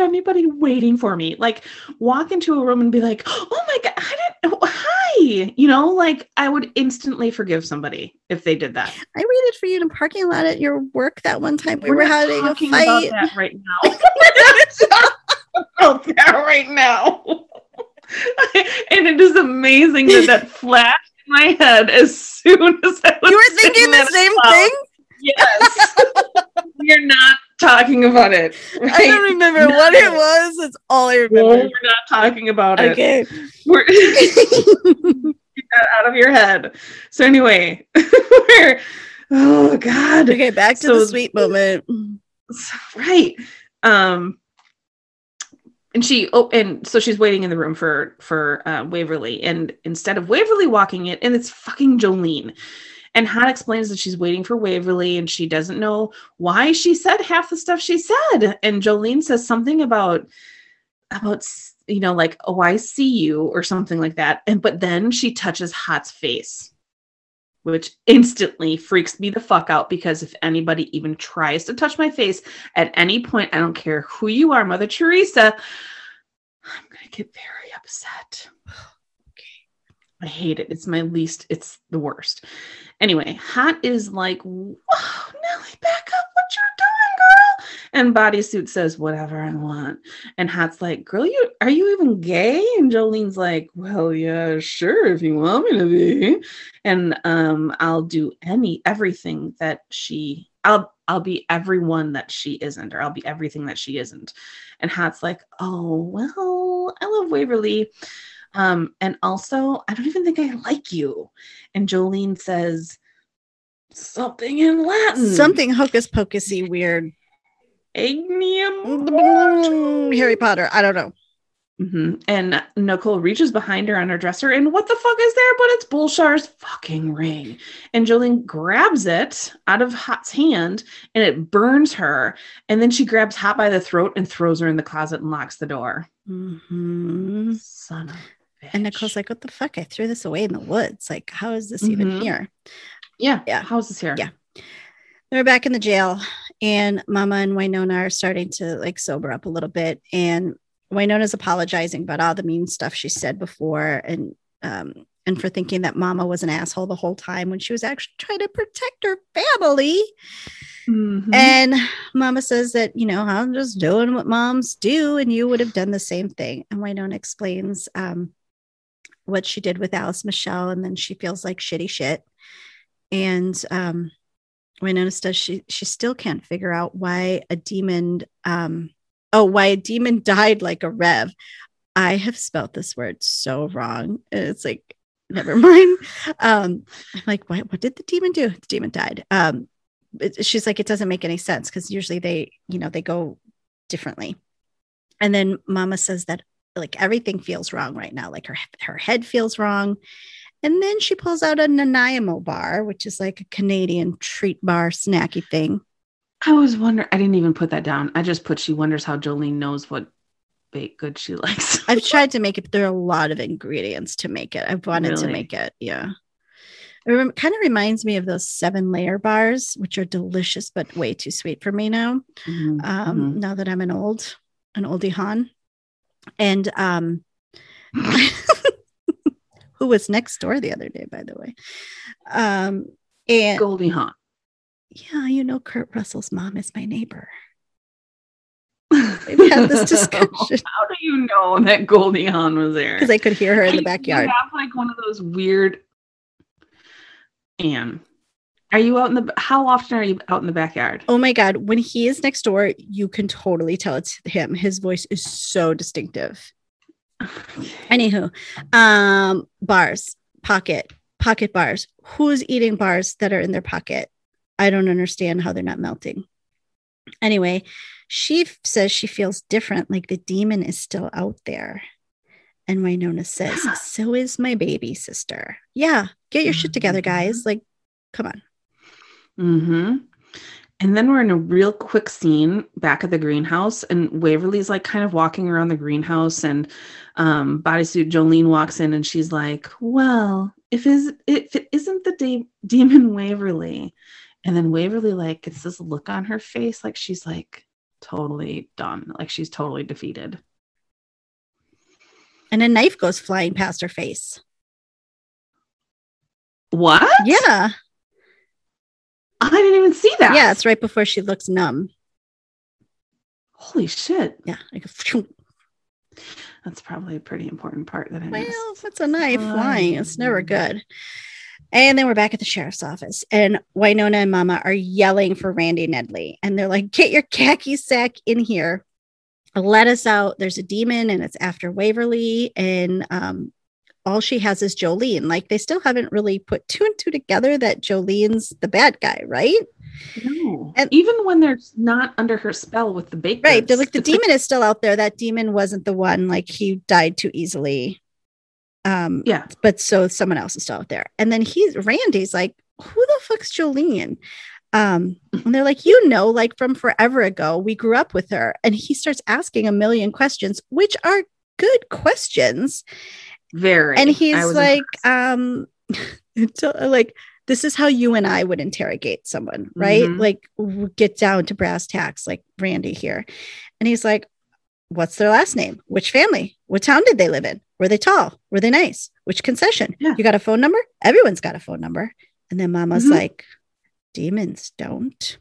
had anybody waiting for me. Like, walk into a room and be like, "Oh my god, I didn't. Hi," you know, like I would instantly forgive somebody if they did that. I waited for you in a parking lot at your work that one time. We were, having a talking fight. about that right now. About that right now. and it is amazing that that flashed in my head as soon as I was You were thinking the same thing? Yes. We're not talking about it. Right? I don't remember what it No. was. That's all I No, remember. we're not talking about it. Okay. We're get that out of your head. So anyway, we're oh god. okay, back to So- the sweet moment. Right. Um and she oh and so she's waiting in the room for for uh, Waverly and instead of Waverly walking it and it's fucking Jolene. And Han explains that she's waiting for Waverly and she doesn't know why she said half the stuff she said. And Jolene says something about about you know like oh I see you or something like that. And but then she touches Haught's face which instantly freaks me the fuck out because if anybody even tries to touch my face at any point, I don't care who you are, Mother Teresa, I'm going to get very upset. I hate it. It's my least, it's the worst. Anyway, Haught is like, whoa, Nelly, back up what you're doing, girl. And Bodysuit says, whatever I want. And Haught's like, girl, you are you even gay? And Jolene's like, well, yeah, sure, if you want me to be. And um, I'll do any everything that she I'll I'll be everyone that she isn't, or I'll be everything that she isn't. And Haught's like, oh well, I love Waverly. Um, and also, I don't even think I like you. And Jolene says something in Latin. Something hocus pocusy weird. Agnium. Harry Potter. I don't know. hmm And Nicole reaches behind her on her dresser, and what the fuck is there? But it's Bulshar's fucking ring. And Jolene grabs it out of Haught's hand, and it burns her. And then she grabs Haught by the throat and throws her in the closet and locks the door. Mhm. Son of. And Nicole's like, what the fuck? I threw this away in the woods. Like, how is this even Mhm. here? yeah, Yeah. How's this here? Yeah. They're back in the jail, and Mama and Wynonna are starting to like sober up a little bit. And Wynonna's apologizing about all the mean stuff she said before, and um, and for thinking that Mama was an asshole the whole time when she was actually trying to protect her family. Mhm. And Mama says that you know I'm just doing what moms do, and you would have done the same thing. And Wynonna explains um, what she did with Alice Michelle, and then she feels like shitty shit. And um, Wynonna says she she still can't figure out why a demon um, oh why a demon died like a rev. I have spelt this word so wrong. It's like, never mind. Um, I'm like, what, what did the demon do? The demon died. Um, it, she's like, it doesn't make any sense because usually they, you know, they go differently. And then mama says that like everything feels wrong right now. Like her, her head feels wrong. And then she pulls out a Nanaimo bar, which is like a Canadian treat bar snacky thing. I was wondering, I didn't even put that down. I just put she wonders how Jolene knows what baked good she likes. I've tried to make it, but there are a lot of ingredients to make it. I've wanted really? to make it. Yeah. It rem- kind of reminds me of those seven layer bars, which are delicious, but way too sweet for me now. Mm-hmm. Um, mm-hmm. Now that I'm an old, an oldie Han. And um, who was next door the other day, by the way. Um, and Goldie Hawn. Yeah, you know, Kurt Russell's mom is my neighbor. We've had this discussion. How do you know that Goldie Hawn was there? Because I could hear her in the backyard. You have like one of those weird. Anne, are you out in the? How often are you out in the backyard? Oh my god! When he is next door, you can totally tell it's him. His voice is so distinctive. Anywho, um, bars, pocket, pocket bars. Who's eating bars that are in their pocket? I don't understand how they're not melting. Anyway, she f- says she feels different, like the demon is still out there. And Wynonna says, So is my baby sister. Yeah, get your shit together, guys. Like, come on. Mm-hmm. And then we're in a real quick scene back at the greenhouse, and Waverly's like kind of walking around the greenhouse, and um, bodysuit Jolene walks in, and she's like, "Well, if is if it isn't the de- demon Waverly," and then Waverly like gets this look on her face, like she's like totally done, like she's totally defeated. And a knife goes flying past her face. What? Yeah. I didn't even see that. Yeah, it's right before she looks numb. Holy shit. Yeah. Like That's probably a pretty important part that I well, missed. Well, it's a knife flying. It's never good. And then we're back at the sheriff's office, and Wynonna and Mama are yelling for Randy Nedley. And they're like, Get your khaki sack in here. Let us out. There's a demon, and it's after Waverly. And um, all she has is Jolene. Like they still haven't really put two and two together that Jolene's the bad guy, right? No. And even when they're not under her spell with the bake. Right. They're like the demon is still out there. That demon wasn't the one, like he died too easily. Um, yeah. But so someone else is still out there. And then he's Randy's like, who the fuck's Jolene? Um, and they're like, you know, like from forever ago, we grew up with her. And he starts asking a million questions, which are good questions. Very. And he's like, um, like, this is how you and I would interrogate someone, right? Mm-hmm. Like, get down to brass tacks, like Randy here. And he's like, what's their last name? Which family? What town did they live in? Were they tall? Were they nice? Which concession? Yeah. You got a phone number? Everyone's got a phone number. And then mama's mm-hmm. like, demons don't.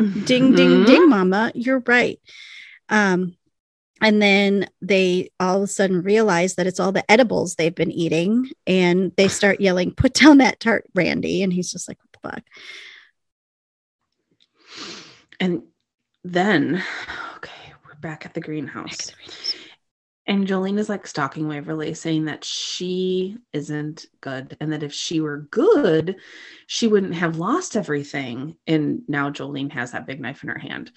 Mm-hmm. Ding, ding, ding, mama. You're right. Um, and then they all of a sudden realize that it's all the edibles they've been eating and they start yelling put down that tart randy. And he's just like what the fuck? And then okay we're back at the greenhouse, at the greenhouse. And Jolene is like stalking Waverly, saying that she isn't good and that if she were good, she wouldn't have lost everything. And now Jolene has that big knife in her hand.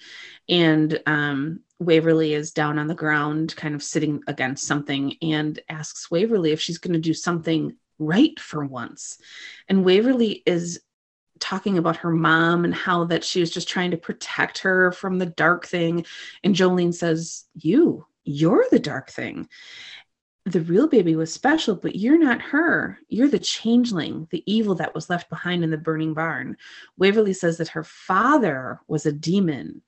And um, Waverly is down on the ground, kind of sitting against something, and asks Waverly if she's going to do something right for once. And Waverly is talking about her mom and how that she was just trying to protect her from the dark thing. And Jolene says, You you're the dark thing. The real baby was special, but you're not her. You're the changeling, the evil that was left behind in the burning barn. Waverly says that her father was a demon.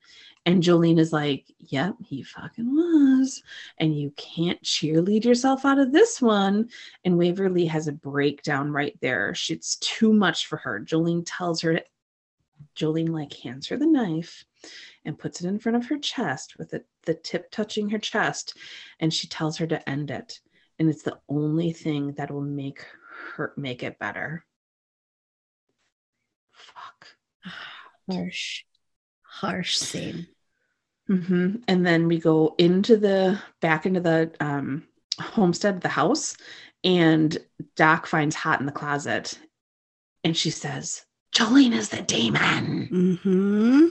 And Jolene is like, Yep, he fucking was. And you can't cheerlead yourself out of this one. And Waverly has a breakdown right there. It's too much for her. Jolene tells her, Jolene like hands her the knife and puts it in front of her chest with the, the tip touching her chest. And she tells her to end it. And it's the only thing that will make her make it better. Fuck. Harsh, harsh scene. hmm And then we go into the back into the um, homestead, the house, and Doc finds Haught in the closet, and she says, "Jolene is the demon." hmm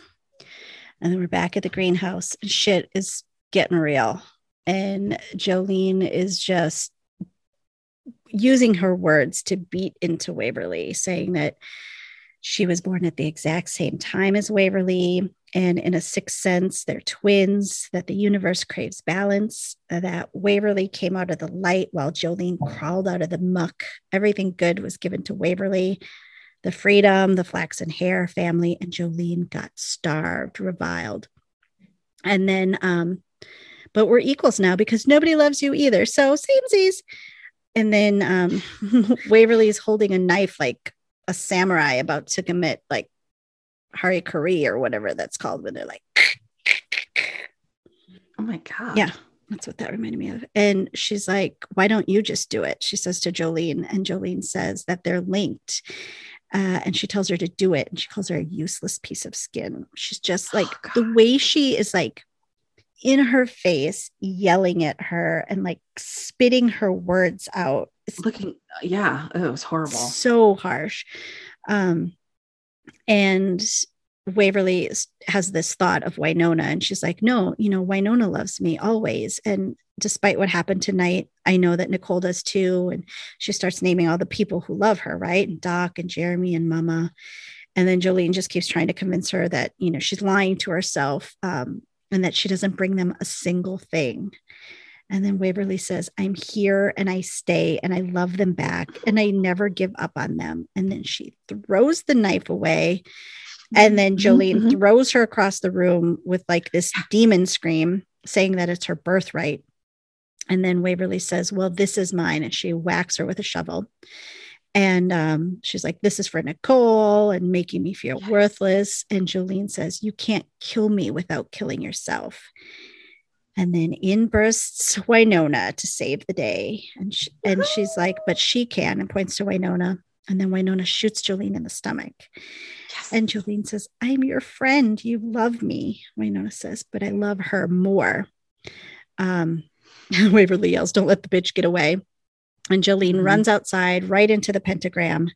And then we're back at the greenhouse. and Shit is getting real. And Jolene is just using her words to beat into Waverly, saying that she was born at the exact same time as Waverly. And in a sixth sense, they're twins, that the universe craves balance, that Waverly came out of the light while Jolene crawled out of the muck. Everything good was given to Waverly the freedom, the flaxen hair family, and Jolene got starved, reviled. And then, um, but we're equals now because nobody loves you either. So, samesies. And then um, Waverly's holding a knife like a samurai about to commit like harikari or whatever that's called when they're like, Oh my god! Yeah. that's what that reminded me of. And she's like, why don't you just do it? She says to Jolene, and Jolene says that they're linked. Uh, and she tells her to do it. And she calls her a useless piece of skin. She's just like Oh, the way she is like in her face, yelling at her and like spitting her words out. It's looking. Yeah, it was horrible. so harsh. Um, and Waverly has this thought of Wynonna, and she's like, No, you know, Wynonna loves me always. And despite what happened tonight, I know that Nicole does too. And she starts naming all the people who love her, right? And Doc and Jeremy and Mama. And then Jolene just keeps trying to convince her that, you know, she's lying to herself um, and that she doesn't bring them a single thing. And then Waverly says, I'm here and I stay and I love them back and I never give up on them. And then she throws the knife away. And then Jolene mhm. throws her across the room with like this demon scream, saying that it's her birthright. And then Waverly says, Well, this is mine. And she whacks her with a shovel. And um, she's like, This is for Nicole and making me feel worthless. And Jolene says, You can't kill me without killing yourself. And then in bursts Wynonna to save the day. And, she, and she's like, But she can, and points to Wynonna. And then Wynonna shoots Jolene in the stomach. Yes. And Jolene says, I'm your friend. You love me. Wynonna says, but I love her more. Um, Waverly yells, Don't let the bitch get away. And Jolene Mhm. runs outside right into the pentagram.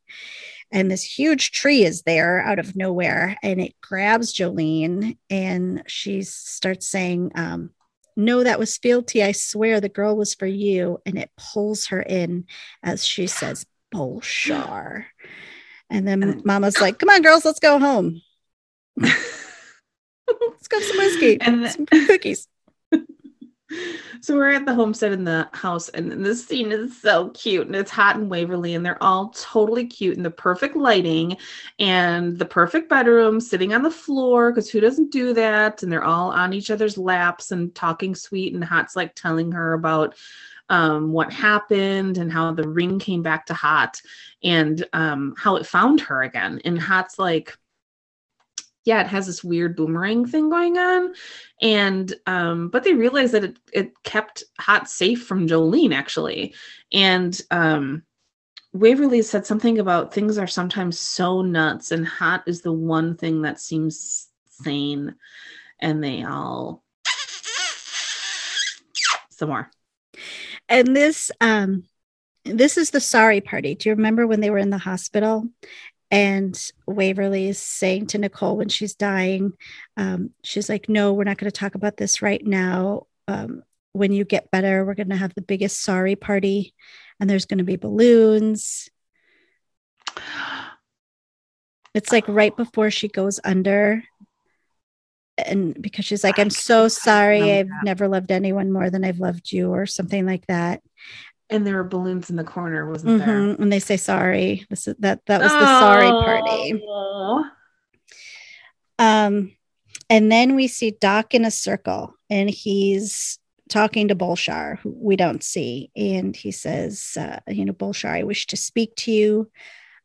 And this huge tree is there out of nowhere. And it grabs Jolene and she starts saying, um, No, that was fealty. I swear the girl was for you. And it pulls her in as she says, Bulshar. And then Mama's like, Come on, girls, let's go home. Let's go some whiskey And and some cookies. so we're at the homestead in the house, and this scene is so cute, and it's Haught and Waverly, and they're all totally cute in the perfect lighting and the perfect bedroom, sitting on the floor because who doesn't do that? And they're all on each other's laps and talking sweet, and Haught's like telling her about um, what happened and how the ring came back to Haught and um, how it found her again. And Haught's like, yeah, it has this weird boomerang thing going on. And um, but they realized that it it kept Haught safe from Jolene actually. And um Waverly said something about things are sometimes so nuts, and Haught is the one thing that seems sane. And they all some more. And this um this is the sorry party. Do you remember when they were in the hospital? And Waverly is saying to Nicole when she's dying, um, she's like, No, we're not going to talk about this right now. Um, when you get better, we're going to have the biggest sorry party, and there's going to be balloons. It's like right before she goes under. And because she's like, I'm so sorry. I've never loved anyone more than I've loved you, or something like that. And there were balloons in the corner, wasn't there? Mhm, And they say sorry. This is that that was the sorry party. Oh. Um, and then we see Doc in a circle, and he's talking to Bulshar, who we don't see, and he says, uh, "You know, Bulshar, I wish to speak to you.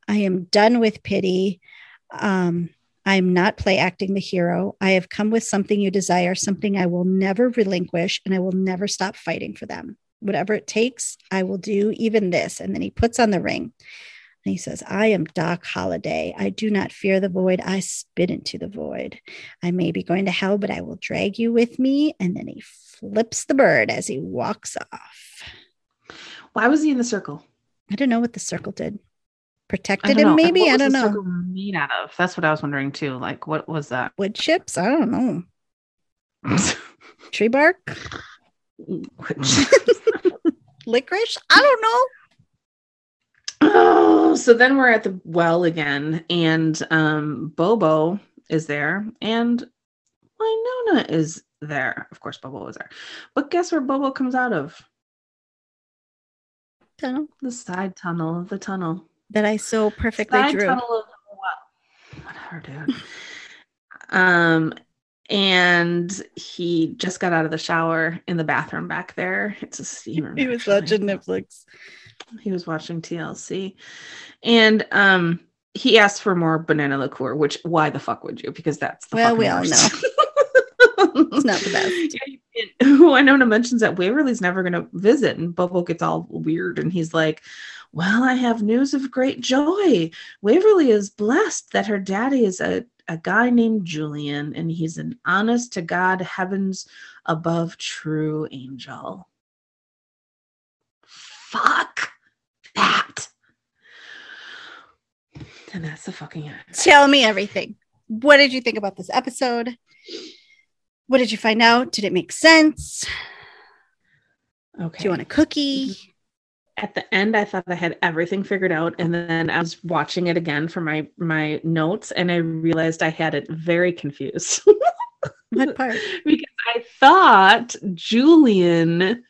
I am done with pity. Um, I'm not play acting the hero. I have come with something you desire, something I will never relinquish, and I will never stop fighting for them. Whatever it takes, I will do even this." And then he puts on the ring. And he says, I am Doc Holliday. I do not fear the void. I spit into the void. I may be going to hell, but I will drag you with me. And then he flips the bird as he walks off. Why was he in the circle? I don't know what the circle did. Protected him. And maybe? I don't know. made out of? That's what I was wondering too. Like, what was that? Wood chips? I don't know. Tree bark? Licorice? I don't know. oh, so then we're at the well again, and um, Bobo is there, and Wynonna is there. Of course, Bobo was there, but guess where Bobo comes out of? Tunnel The side tunnel of the tunnel. That I so perfectly Side drew. tunnel of the well. Whatever, dude. um, and he just got out of the shower in the bathroom back there. It's a steamer. He was watching Netflix. He was watching TLC, and um, he asked for more banana liqueur. Which why the fuck would you? Because that's the Well, we all worst. It's not the best. Yeah, Wynonna mentions that Waverly's never going to visit, and Bobo gets all weird, and he's like, "Well, I have news of great joy. Waverly is blessed that her daddy is a a guy named Julian, and he's an honest to God, heavens above true angel." Fuck that. And that's the fucking end. Tell me everything. What did you think about this episode? What did you find out? Did it make sense? Okay. Do you want a cookie? Mm-hmm. at the end i thought i had everything figured out and then i was watching it again for my my notes and i realized i had it very confused What part? because i thought julian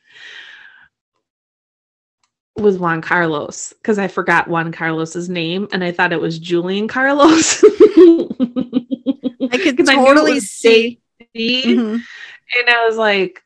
was juan carlos because i forgot juan carlos's name and i thought it was julian carlos I could totally was see. JD, Mhm. and i was like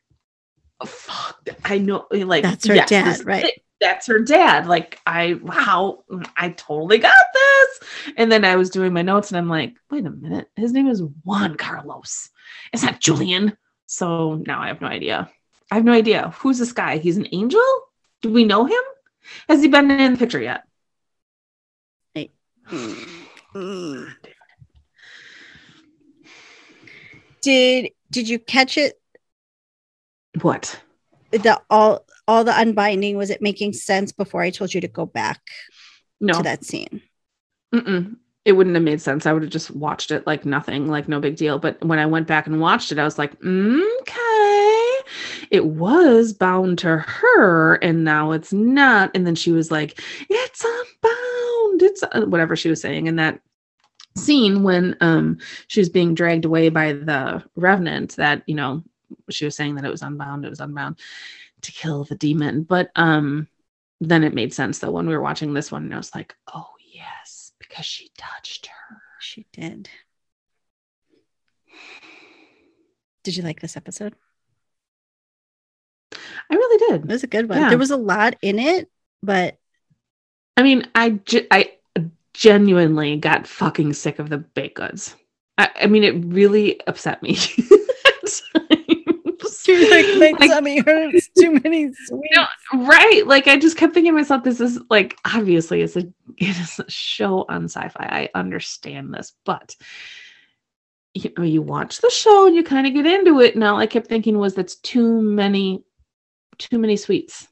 oh, fuck i know like That's her yes, dad, right? that's her dad. Like i wow i totally got this. And then i was doing my notes and i'm like wait a minute his name is juan carlos. It's not julian? So now i have no idea. I have no idea. Who's this guy? He's an angel? Do we know him? Has he been in the picture yet? Mm. Did did you catch it? what The all all the unbinding was it making sense before I told you to go back no to that scene? Mm-mm. It wouldn't have made sense. I would have just watched it like nothing, like no big deal. But when I went back and watched it, I was like, okay, it was bound to her, and now it's not. And then she was like, it's unbound. It's uh, whatever she was saying in that scene when um she was being dragged away by the revenant. That you know she was saying that it was unbound. It was unbound to kill the demon. But um then it made sense though when we were watching this one, and I was like, oh yes, because she touched her. She did. Did you like this episode? I really did. It was a good one. Yeah. There was a lot in it, but I mean, I ge- I genuinely got fucking sick of the baked goods. I, I mean, it really upset me. at times. you're like my Like, tummy hurts. Too many sweets. No, right. Like I just kept thinking to myself, this is like obviously it's a it is a show on Syfy. I understand this, but you know, you watch the show and you kind of get into it. And all I kept thinking was that's too many, too many sweets.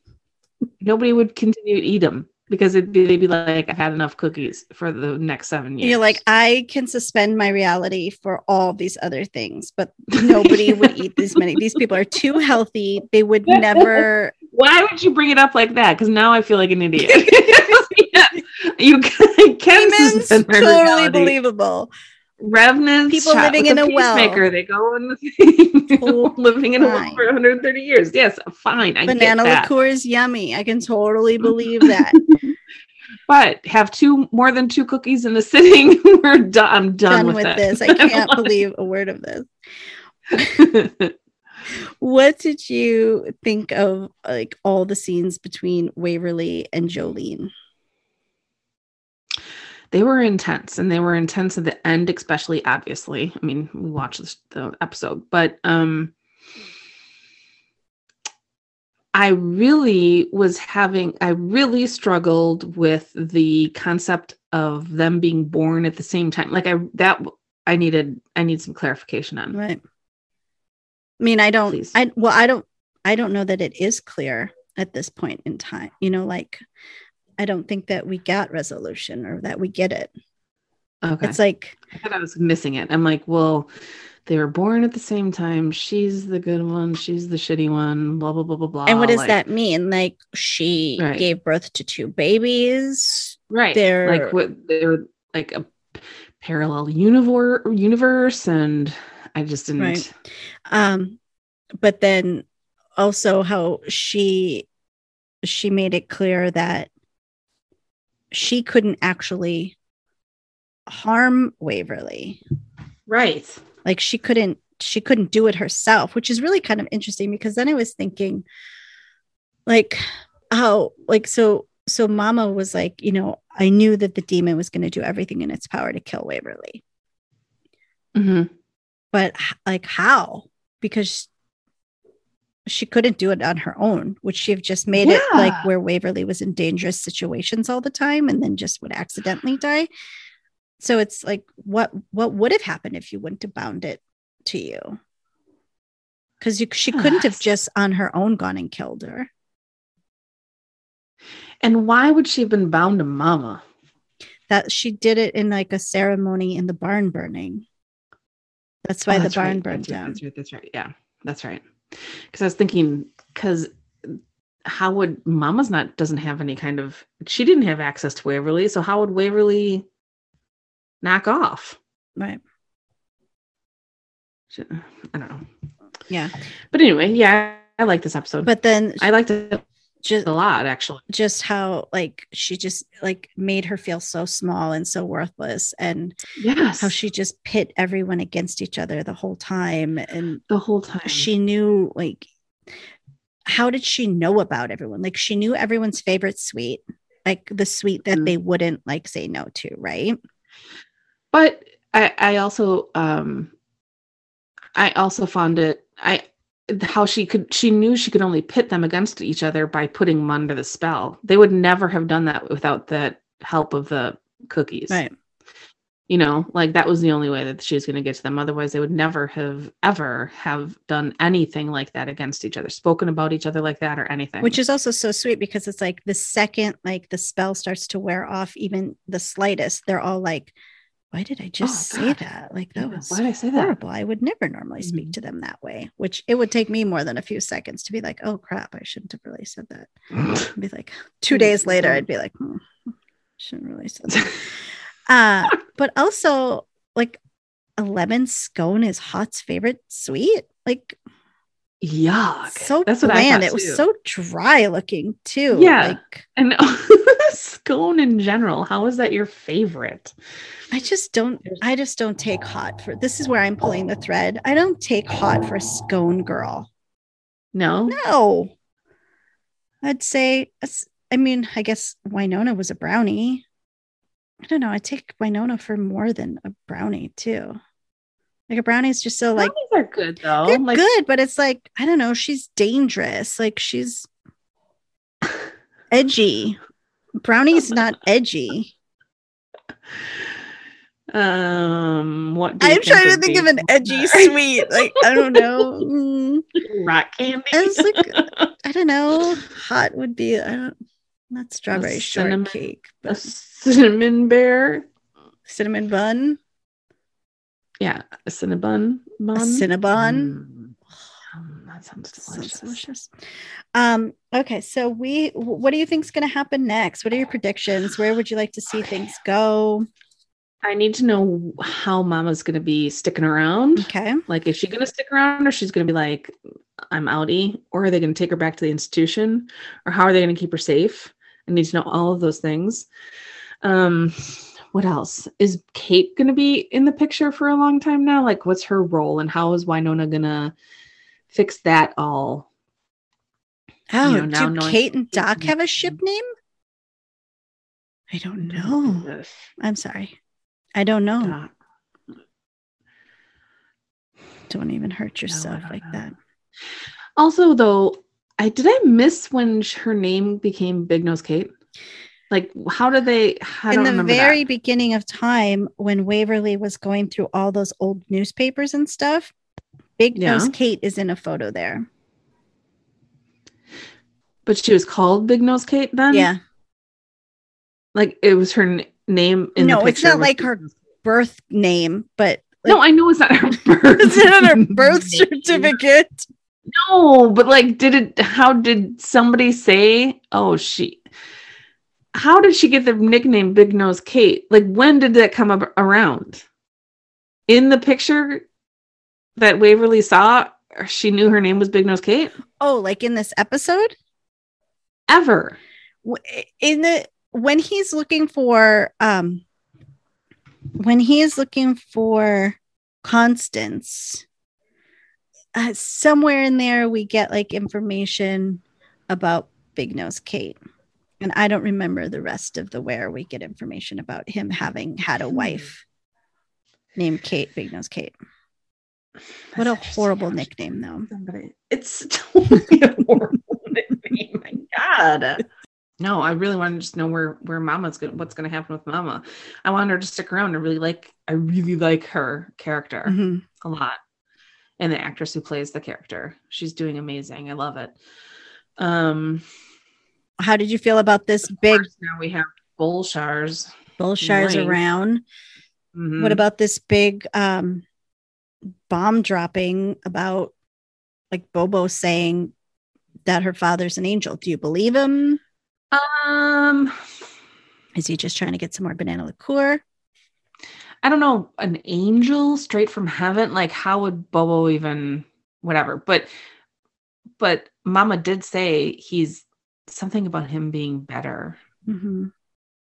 Nobody would continue to eat them because it'd be, they'd be like, I've had enough cookies for the next seven years. You're like, I can suspend my reality for all these other things, but nobody would eat this many. These people are too healthy. They would never. why would you bring it up like that? Because now I feel like an idiot. Yeah, you can Demons, suspend my totally reality. believable. Revenants People shot living in a well. peacemaker. They go in the Oh, living in a well for 130 years. Yes, fine. I Banana get that. liqueur is yummy. I can totally believe that. But have two more than two cookies in a sitting. We're done. I'm done, Done with, with this. I can't believe a word of this. What did you think of like all the scenes between Waverly and Jolene? They were intense, and they were intense at the end, especially. Obviously, I mean, we watched this, the episode, but um, I really was having, I really struggled with the concept of them being born at the same time. Like I, that I needed, I need some clarification on. Right. I mean, I don't, Please. I, well, I don't, I don't know that it is clear at this point in time. You know, like, I don't think that we got resolution or that we get it. Okay. It's like, I thought I was missing it. I'm like, well, they were born at the same time. She's the good one. She's the shitty one. Blah blah blah blah blah. and what does Like, that mean? Like, she Right. gave birth to two babies. Right. they're- like what they're like a parallel universe universe, and I just didn't. Right. Um, but then also how she she made it clear that she couldn't actually harm Waverly. Right. Like she couldn't she couldn't do it herself, which is really kind of interesting because then I was thinking like how like so so mama was like, you know, I knew that the demon was going to do everything in its power to kill Waverly. hmm but like how because she couldn't do it on her own would she have just made it like where waverly was in dangerous situations all the time and then just would accidentally die? So it's like what what would have happened if you wouldn't have bound it to you? Because she couldn't have just on her own gone and killed her. And why would she have been bound to Mama? that she did it in like a ceremony in the barn burning. That's why Oh, the barn right, burned that's right, down. That's right. That's right. Yeah, that's right. Because I was thinking, because how would Mama's not doesn't have any kind of she didn't have access to Waverly, so how would Waverly knock off? right She- I don't know. yeah But anyway, yeah, I like this episode. but then I liked it just a lot, actually. just how like she just like made her feel so small and so worthless and Yes, how she just pit everyone against each other the whole time and the whole time. she knew like how did she know about everyone like she knew everyone's favorite sweet like the sweet that Mhm. they wouldn't like say no to right but I, I also um I also found it I how she could she knew she could only pit them against each other by putting them under the spell. They would never have done that without the help of the cookies. right You know, like that was the only way that she was going to get to them. Otherwise, they would never have ever have done anything like that against each other, spoken about each other like that or anything. which is also so sweet because it's like the second like the spell starts to wear off even the slightest they're all like why did i just Oh, say God. that like Yeah, that was why did I say that? horrible i would never normally speak Mhm. to them that way which it would take me more than a few seconds to be like oh crap i shouldn't have really said that I'd be like two days later i'd be like hmm, shouldn't really say that uh but also like a lemon scone is Haught's favorite sweet like Yuck. so That's what bland I thought it was too. so dry looking too Yeah. like And scone in general, how is that your favorite? I just don't I just don't take Haught for this is where I'm pulling the thread. I don't take Haught for a scone girl. No. No. I'd say I mean, I guess Wynonna was a brownie. I don't know. I take Wynonna for more than a brownie too. Like a brownie is just so like Brownies are good though. they're like good, but it's like I don't know. She's dangerous. Like she's edgy. Brownie's not edgy. um what do I'm trying to think of an edgy sweet. Like I don't know. Mm. rock candy. It's like I don't know. Haught would be I don't not strawberry cinnamon- shortcake, a cinnamon bear. cinnamon bun, Yeah, a cinnabon bun. a cinnabon. Mm. Um, that sounds Sounds delicious. delicious. Um, okay, so we what do you think's gonna happen next? What are your predictions? Where would you like to see Okay. things go? I need to know how Mama's going to be sticking around. Okay. Like, is she going to stick around, or she's going to be like, "I'm outie," or are they going to take her back to the institution, or how are they going to keep her safe? I need to know all of those things. Um, what else is Kate going to be in the picture for a long time now? Like, what's her role, and how is Wynonna going to fix that all? Oh, know, now do Kate and Doc have a ship name? I don't oh know. I'm sorry. I don't know. Doc. Don't even hurt yourself don't like know. that. Also, though, I did I miss when her name became Big Nose Kate? Like, how do they? I in the very that. beginning of time when Waverly was going through all those old newspapers and stuff, Big Nose Kate is in a photo there. But she was called Big Nose Kate then. yeah. like it was her n- name in No, it's not like her Birth name, but no, I know it's not her birth. it's not her birth certificate. No, but like, did it? How did somebody say? Oh, she. How did she get the nickname Big Nose Kate? Like, when did that come up around? In the picture that Waverly saw, she knew her name was Big Nose Kate. Oh, like in this episode? Ever? in the when he's looking for um when he is looking for constance uh, somewhere in there we get like information about big nose kate and i don't remember the rest of the where we get information about him having had a Hmm. wife named kate big nose kate what a That's interesting. horrible nickname though Somebody, it's totally a horrible nickname. My God. No, I really want to just know where where Mama's going. To, what's going to happen with Mama? I want her to stick around. I really like. I really like her character Mhm. a lot, and the actress who plays the character. She's doing amazing. I love it. Um, how did you feel about this big now we have bull Bulshars. Bulshars Right. around Mhm. What about this big um, bomb dropping about like Bobo saying that her father's an angel? Do you believe him? um? Is he just trying to get some more banana liqueur? I don't know, an angel straight from heaven. Like, how would Bobo even, whatever? But, but Mama did say he's something about him being better. Mhm.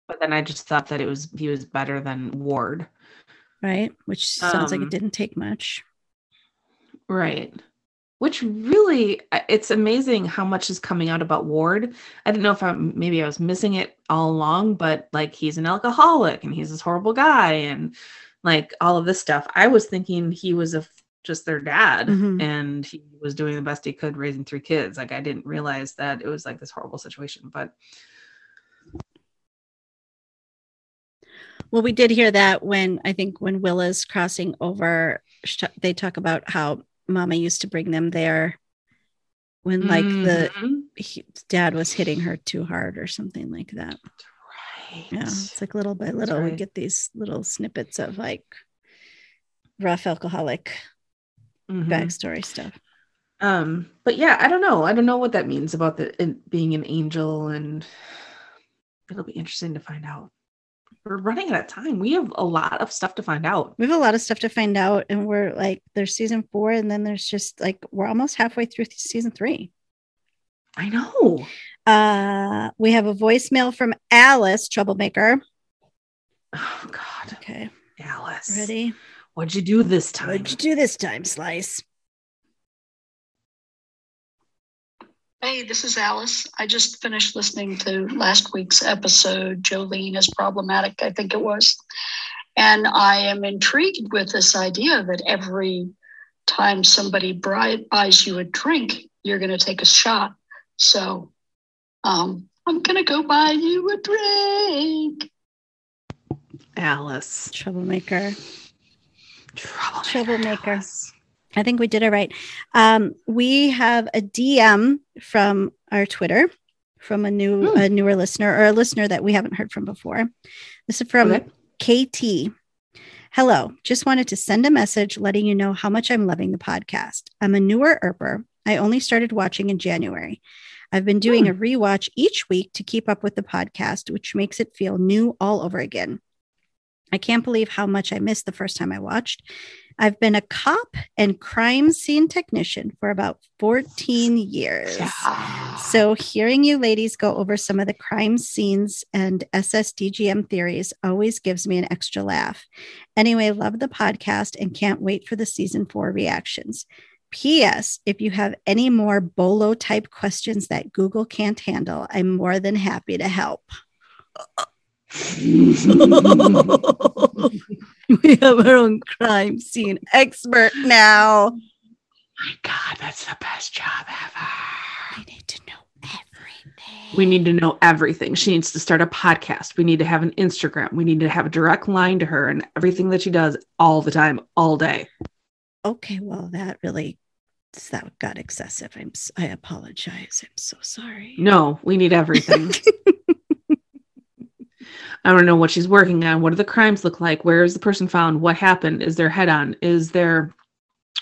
But then I just thought that it was he was better than Ward. Right? Which sounds like Um, it didn't take much. Right. Which really, it's amazing how much is coming out about Ward. I didn't know if I maybe I was missing it all along, but like he's an alcoholic and he's this horrible guy and like all of this stuff. I was thinking he was a just their dad Mhm. and he was doing the best he could raising three kids. Like I didn't realize that it was like this horrible situation, but Well, we did hear that when I think when Willa's crossing over, they talk about how Mama used to bring them there when like the Mhm. he, dad was hitting her too hard or something like that. right. Yeah, it's like little by little we get these little snippets of like rough alcoholic Mhm. backstory stuff. Um, but yeah, I don't know. I don't know what that means about the being an angel, and it'll be interesting to find out. We're running out of time. We have a lot of stuff to find out. We have a lot of stuff to find out, and we're like, there's season four, and then there's just like we're almost halfway through season three. I know. Uh, we have a voicemail from Alice, troublemaker. Oh God, Okay, Alice. ready? What'd you do this time? What'd you do this time, Slice? Hey, this is Alice. I just finished listening to last week's episode. Jolene is problematic, I think it was. And I am intrigued with this idea that every time somebody bri- buys you a drink, you're going to take a shot. So um, I'm going to go buy you a drink. Alice. Troublemaker. Troublemaker. Troublemaker. I think we did it right. Um, we have a DM from our Twitter from a new Hmm. a newer listener or a listener that we haven't heard from before. This is from Okay. KT. Hello, just wanted to send a message letting you know how much I'm loving the podcast. I'm a newer Earper. I only started watching in January. I've been doing a rewatch each week to keep up with the podcast, which makes it feel new all over again. I can't believe how much I missed the first time I watched. I've been a cop and crime scene technician for about 14 years. Yeah. So, hearing you ladies go over some of the crime scenes and SSDGM theories always gives me an extra laugh. Anyway, love the podcast and can't wait for the season four reactions. P.S. If you have any more Bolo type questions that Google can't handle, I'm more than happy to help. Uh, we have our own crime scene expert now. My God, that's the best job ever. We need to know everything. We need to know everything. She needs to start a podcast. We need to have an Instagram. We need to have a direct line to her and everything that she does all the time, all day. Okay, well, that really that got excessive. I'm I apologize. I'm so sorry. No, we need everything. I don't know what she's working on. What do the crimes look like? Where is the person found? What happened? Is there head on? Is there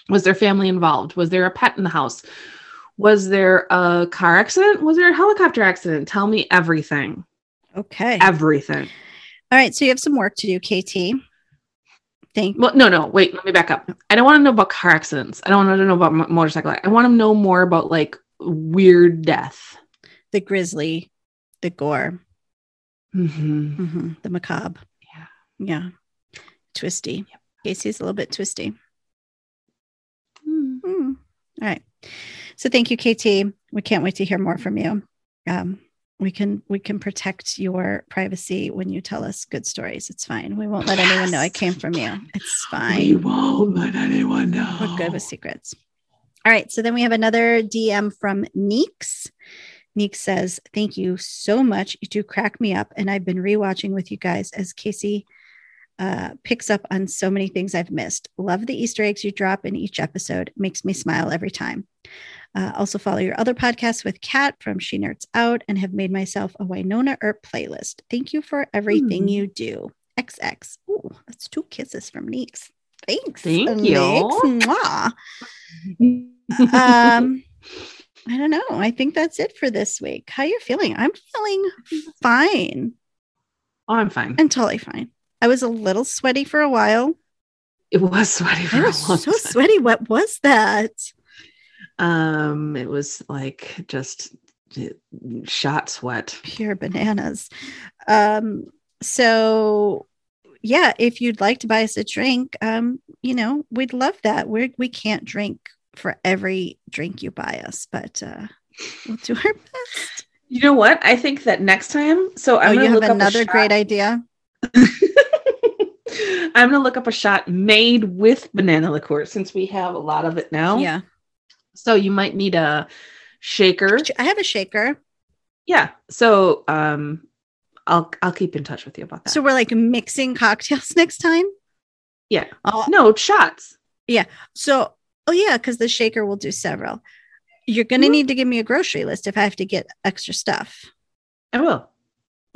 was there family involved? Was there a pet in the house? Was there a car accident? Was there a helicopter accident? Tell me everything. Okay. Everything. All right. So you have some work to do, KT. Thank Well, no, no, wait, let me back up. I don't want to know about car accidents. I don't want to know about mo- motorcycle. I want to know more about like weird death. the grizzly, the gore, Mhm. mhm, the macabre. Yeah. Yeah. Twisty. Casey's a little bit twisty. Mm. Hmm. All right. So thank you, KT. We can't wait to hear more from you. Um, we can we can protect your privacy when you tell us good stories. It's fine. We won't let anyone know I came from you. It's fine. We won't let anyone know. We're good with secrets. All right. So then we have another DM from Neeks. Neeks says, Thank you so much. You do crack me up. And I've been rewatching with you guys as Casey uh, picks up on so many things I've missed. Love the Easter eggs you drop in each episode. Makes me smile every time. Uh, also, follow your other podcasts with Kat from She Nerds Out and have made myself a Wynonna Earp playlist. Thank you for everything Hmm. you do. XX. Ooh, that's two kisses from Neeks. Thanks. Thank Neeks. you. Mwah um i don't know. I think that's it for this week. How you feeling? I'm feeling fine. Oh, I'm fine. i'm totally fine. I was a little sweaty for a while. It was sweaty for i a was long so time. sweaty. What was that? Um, it was like just shot sweat. pure bananas. Um so yeah if you'd like to buy us a drink um you know we'd love that. We're we can't drink for every drink you buy us but uh we'll do our best You know what? I think that next time. So I'm oh gonna you look have up a another great idea I'm gonna look up a shot made with banana liqueur since we have a lot of it now. yeah So you might need a shaker. I have a shaker. Yeah. So um I'll I'll keep in touch with you about that. So we're like mixing cocktails next time. Yeah. Oh, no shots. Yeah. So oh yeah, because the shaker will do several. You're gonna Mhm. need to give me a grocery list if I have to get extra stuff. I will.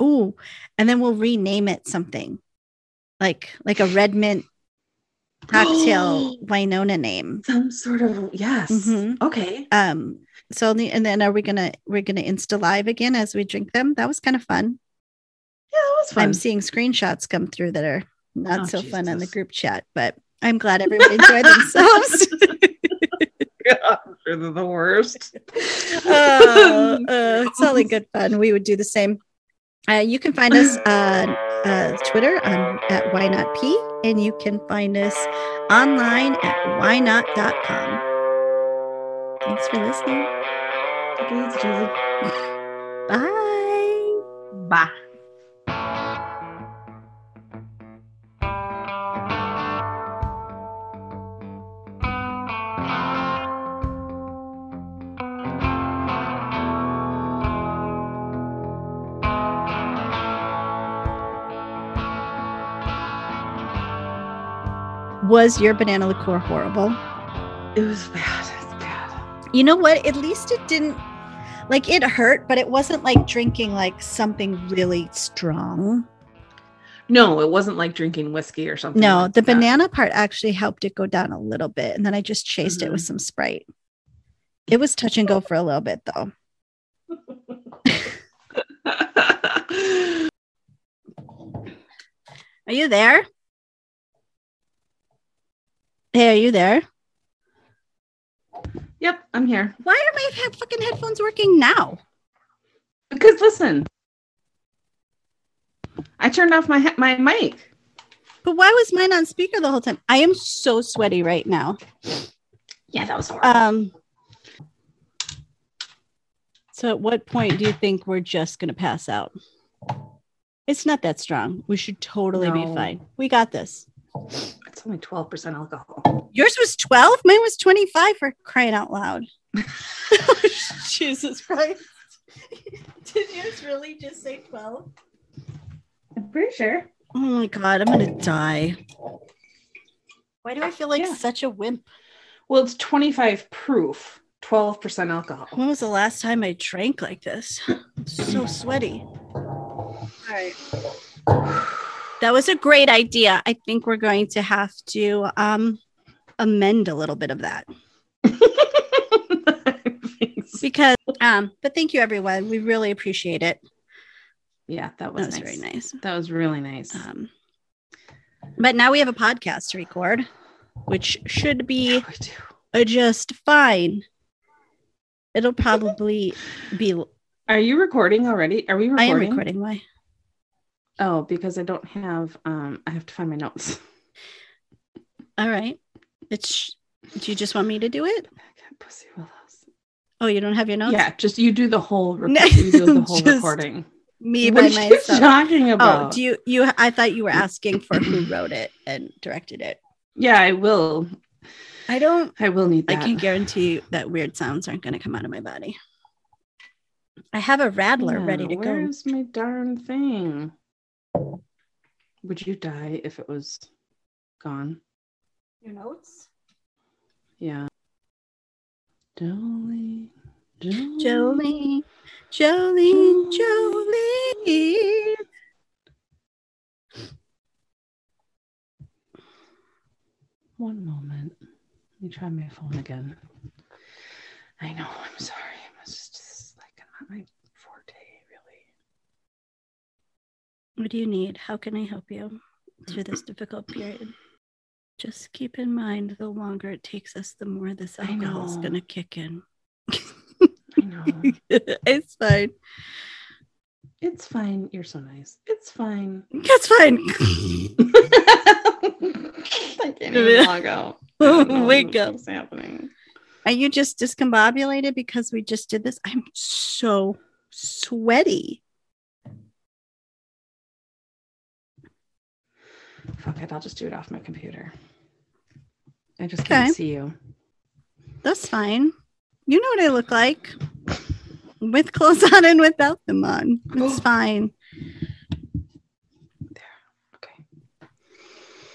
Ooh, and then we'll rename it something like like a red mint cocktail Wynonna name. Some sort of yes. Mhm. Okay. Um. So and then are we gonna we're gonna insta live again as we drink them? That was kind of fun. Yeah, that was fun. I'm seeing screenshots come through that are not Oh, so fun on the group chat, but I'm glad everyone enjoyed themselves. God, they're the worst. uh, uh, it's only good fun. We would do the same. Uh, you can find us on uh, Twitter on, at why not p, and you can find us online at whynot.com. Thanks for listening. Bye. Bye. Was your banana liqueur horrible? It was bad. It's bad. You know what? At least it didn't like it hurt, but it wasn't like drinking like something really strong. No, it wasn't like drinking whiskey or something. No, like the that. banana part actually helped it go down a little bit. And then I just chased it with mm-hmm. some Sprite. It was touch and go for a little bit though. Are you there? Hey, are you there? yep, I'm here. Why are my he- fucking headphones working now? Because listen, I turned off my he- my mic. But why was mine on speaker the whole time? I am so sweaty right now. Yeah, that was horrible. Um So at what point do you think we're just going to pass out? It's not that strong. We should totally be fine. We got this. It's only twelve percent alcohol. Yours was 12, mine was 25 for crying out loud. Jesus Christ. Did yours really just say 12? I'm pretty sure. Oh my God, I'm going to die. Why do I feel like Yeah. such a wimp? Well, it's 25 proof, 12% alcohol. When was the last time I drank like this? I'm so sweaty. All right. That was a great idea. I think we're going to have to um, amend a little bit of that Thanks. because, um, but thank you, everyone. We really appreciate it. yeah, that That was, was nice. very nice. That was really nice. Um, but now we have a podcast to record, which should be Yeah, we do. just fine. It'll probably be. Are you recording already? Are we I am recording. Why? Oh, because I don't have um I have to find my notes. All right. It's. Do you just want me to do it? Pussy willows. Oh, you don't have your notes. Yeah, just you do the whole rec- you do the whole recording. me what by are you myself. talking Oh, about? do you? You? I thought you were asking for who wrote it and directed it. yeah, I will. I don't. I will need I that. can guarantee you that weird sounds aren't going to come out of my body. I have a rattler Yeah, ready to go. Where's my darn thing? Would you die if it was gone? Your notes. Yeah. Jolene. Jolene. Jolene, Jolene, Jolene. One moment. Let me try my phone again. I know. I'm sorry. It's just this is like not my forte, really. What do you need? How can I help you through this difficult period? Just keep in mind the longer it takes us, the more this I is going to kick in. I know. it's fine. it's fine. You're so nice. It's fine. That's fine. I can't even log out. I don't know Wake up. What's happening? Are you just discombobulated because we just did this? I'm so sweaty. Fuck it. I'll just do it off my computer. I just Okay. can't see you. That's fine. You know what I look like with clothes on and without them on. It's fine. There. Okay.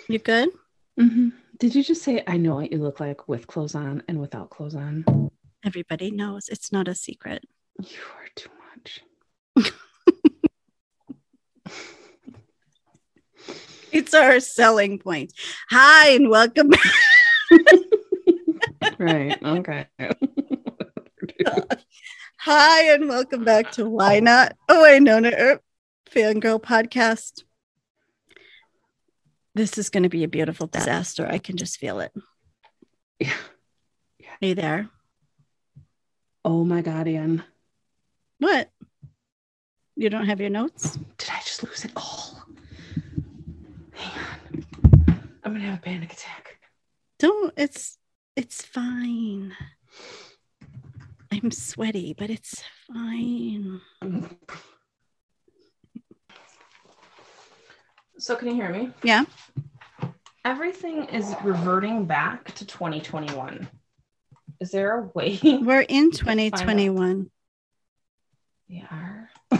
You good? hmm Did you just say I know what you look like with clothes on and without clothes on? Everybody knows it's not a secret. You are too much. It's our selling point. Hi, and welcome back. Right. Okay. Hi, and welcome back to Why Not? Oh, I know Earp Fangirl Podcast. This is going to be a beautiful disaster. I can just feel it. Yeah. Are you there? Oh my god, Ian. What? You don't have your notes? Did I just lose it all? Hang on. I'm gonna have a panic attack. Don't. It's it's fine. I'm sweaty, but it's fine. So can you hear me? Yeah. Everything is reverting back to 2021. Is there a way We're in Let's find out. 2021. we are?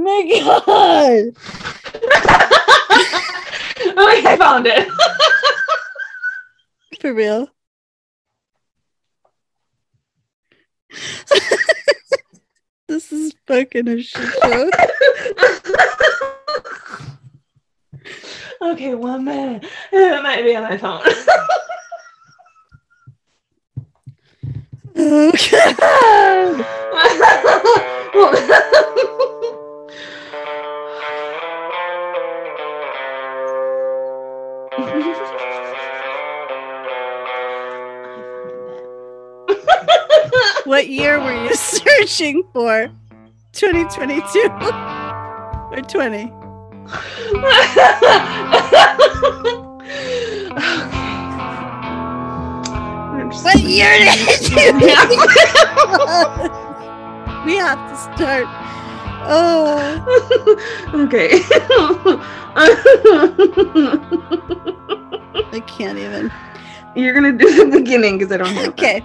my god! okay, I found it. For real. this is fucking a shit show. okay, one minute. It might be on my phone. Oh What year were you searching for? 2022 or 20? What year did you We have to start. Oh, okay. I can't even. You're gonna do the beginning because I don't have. Okay.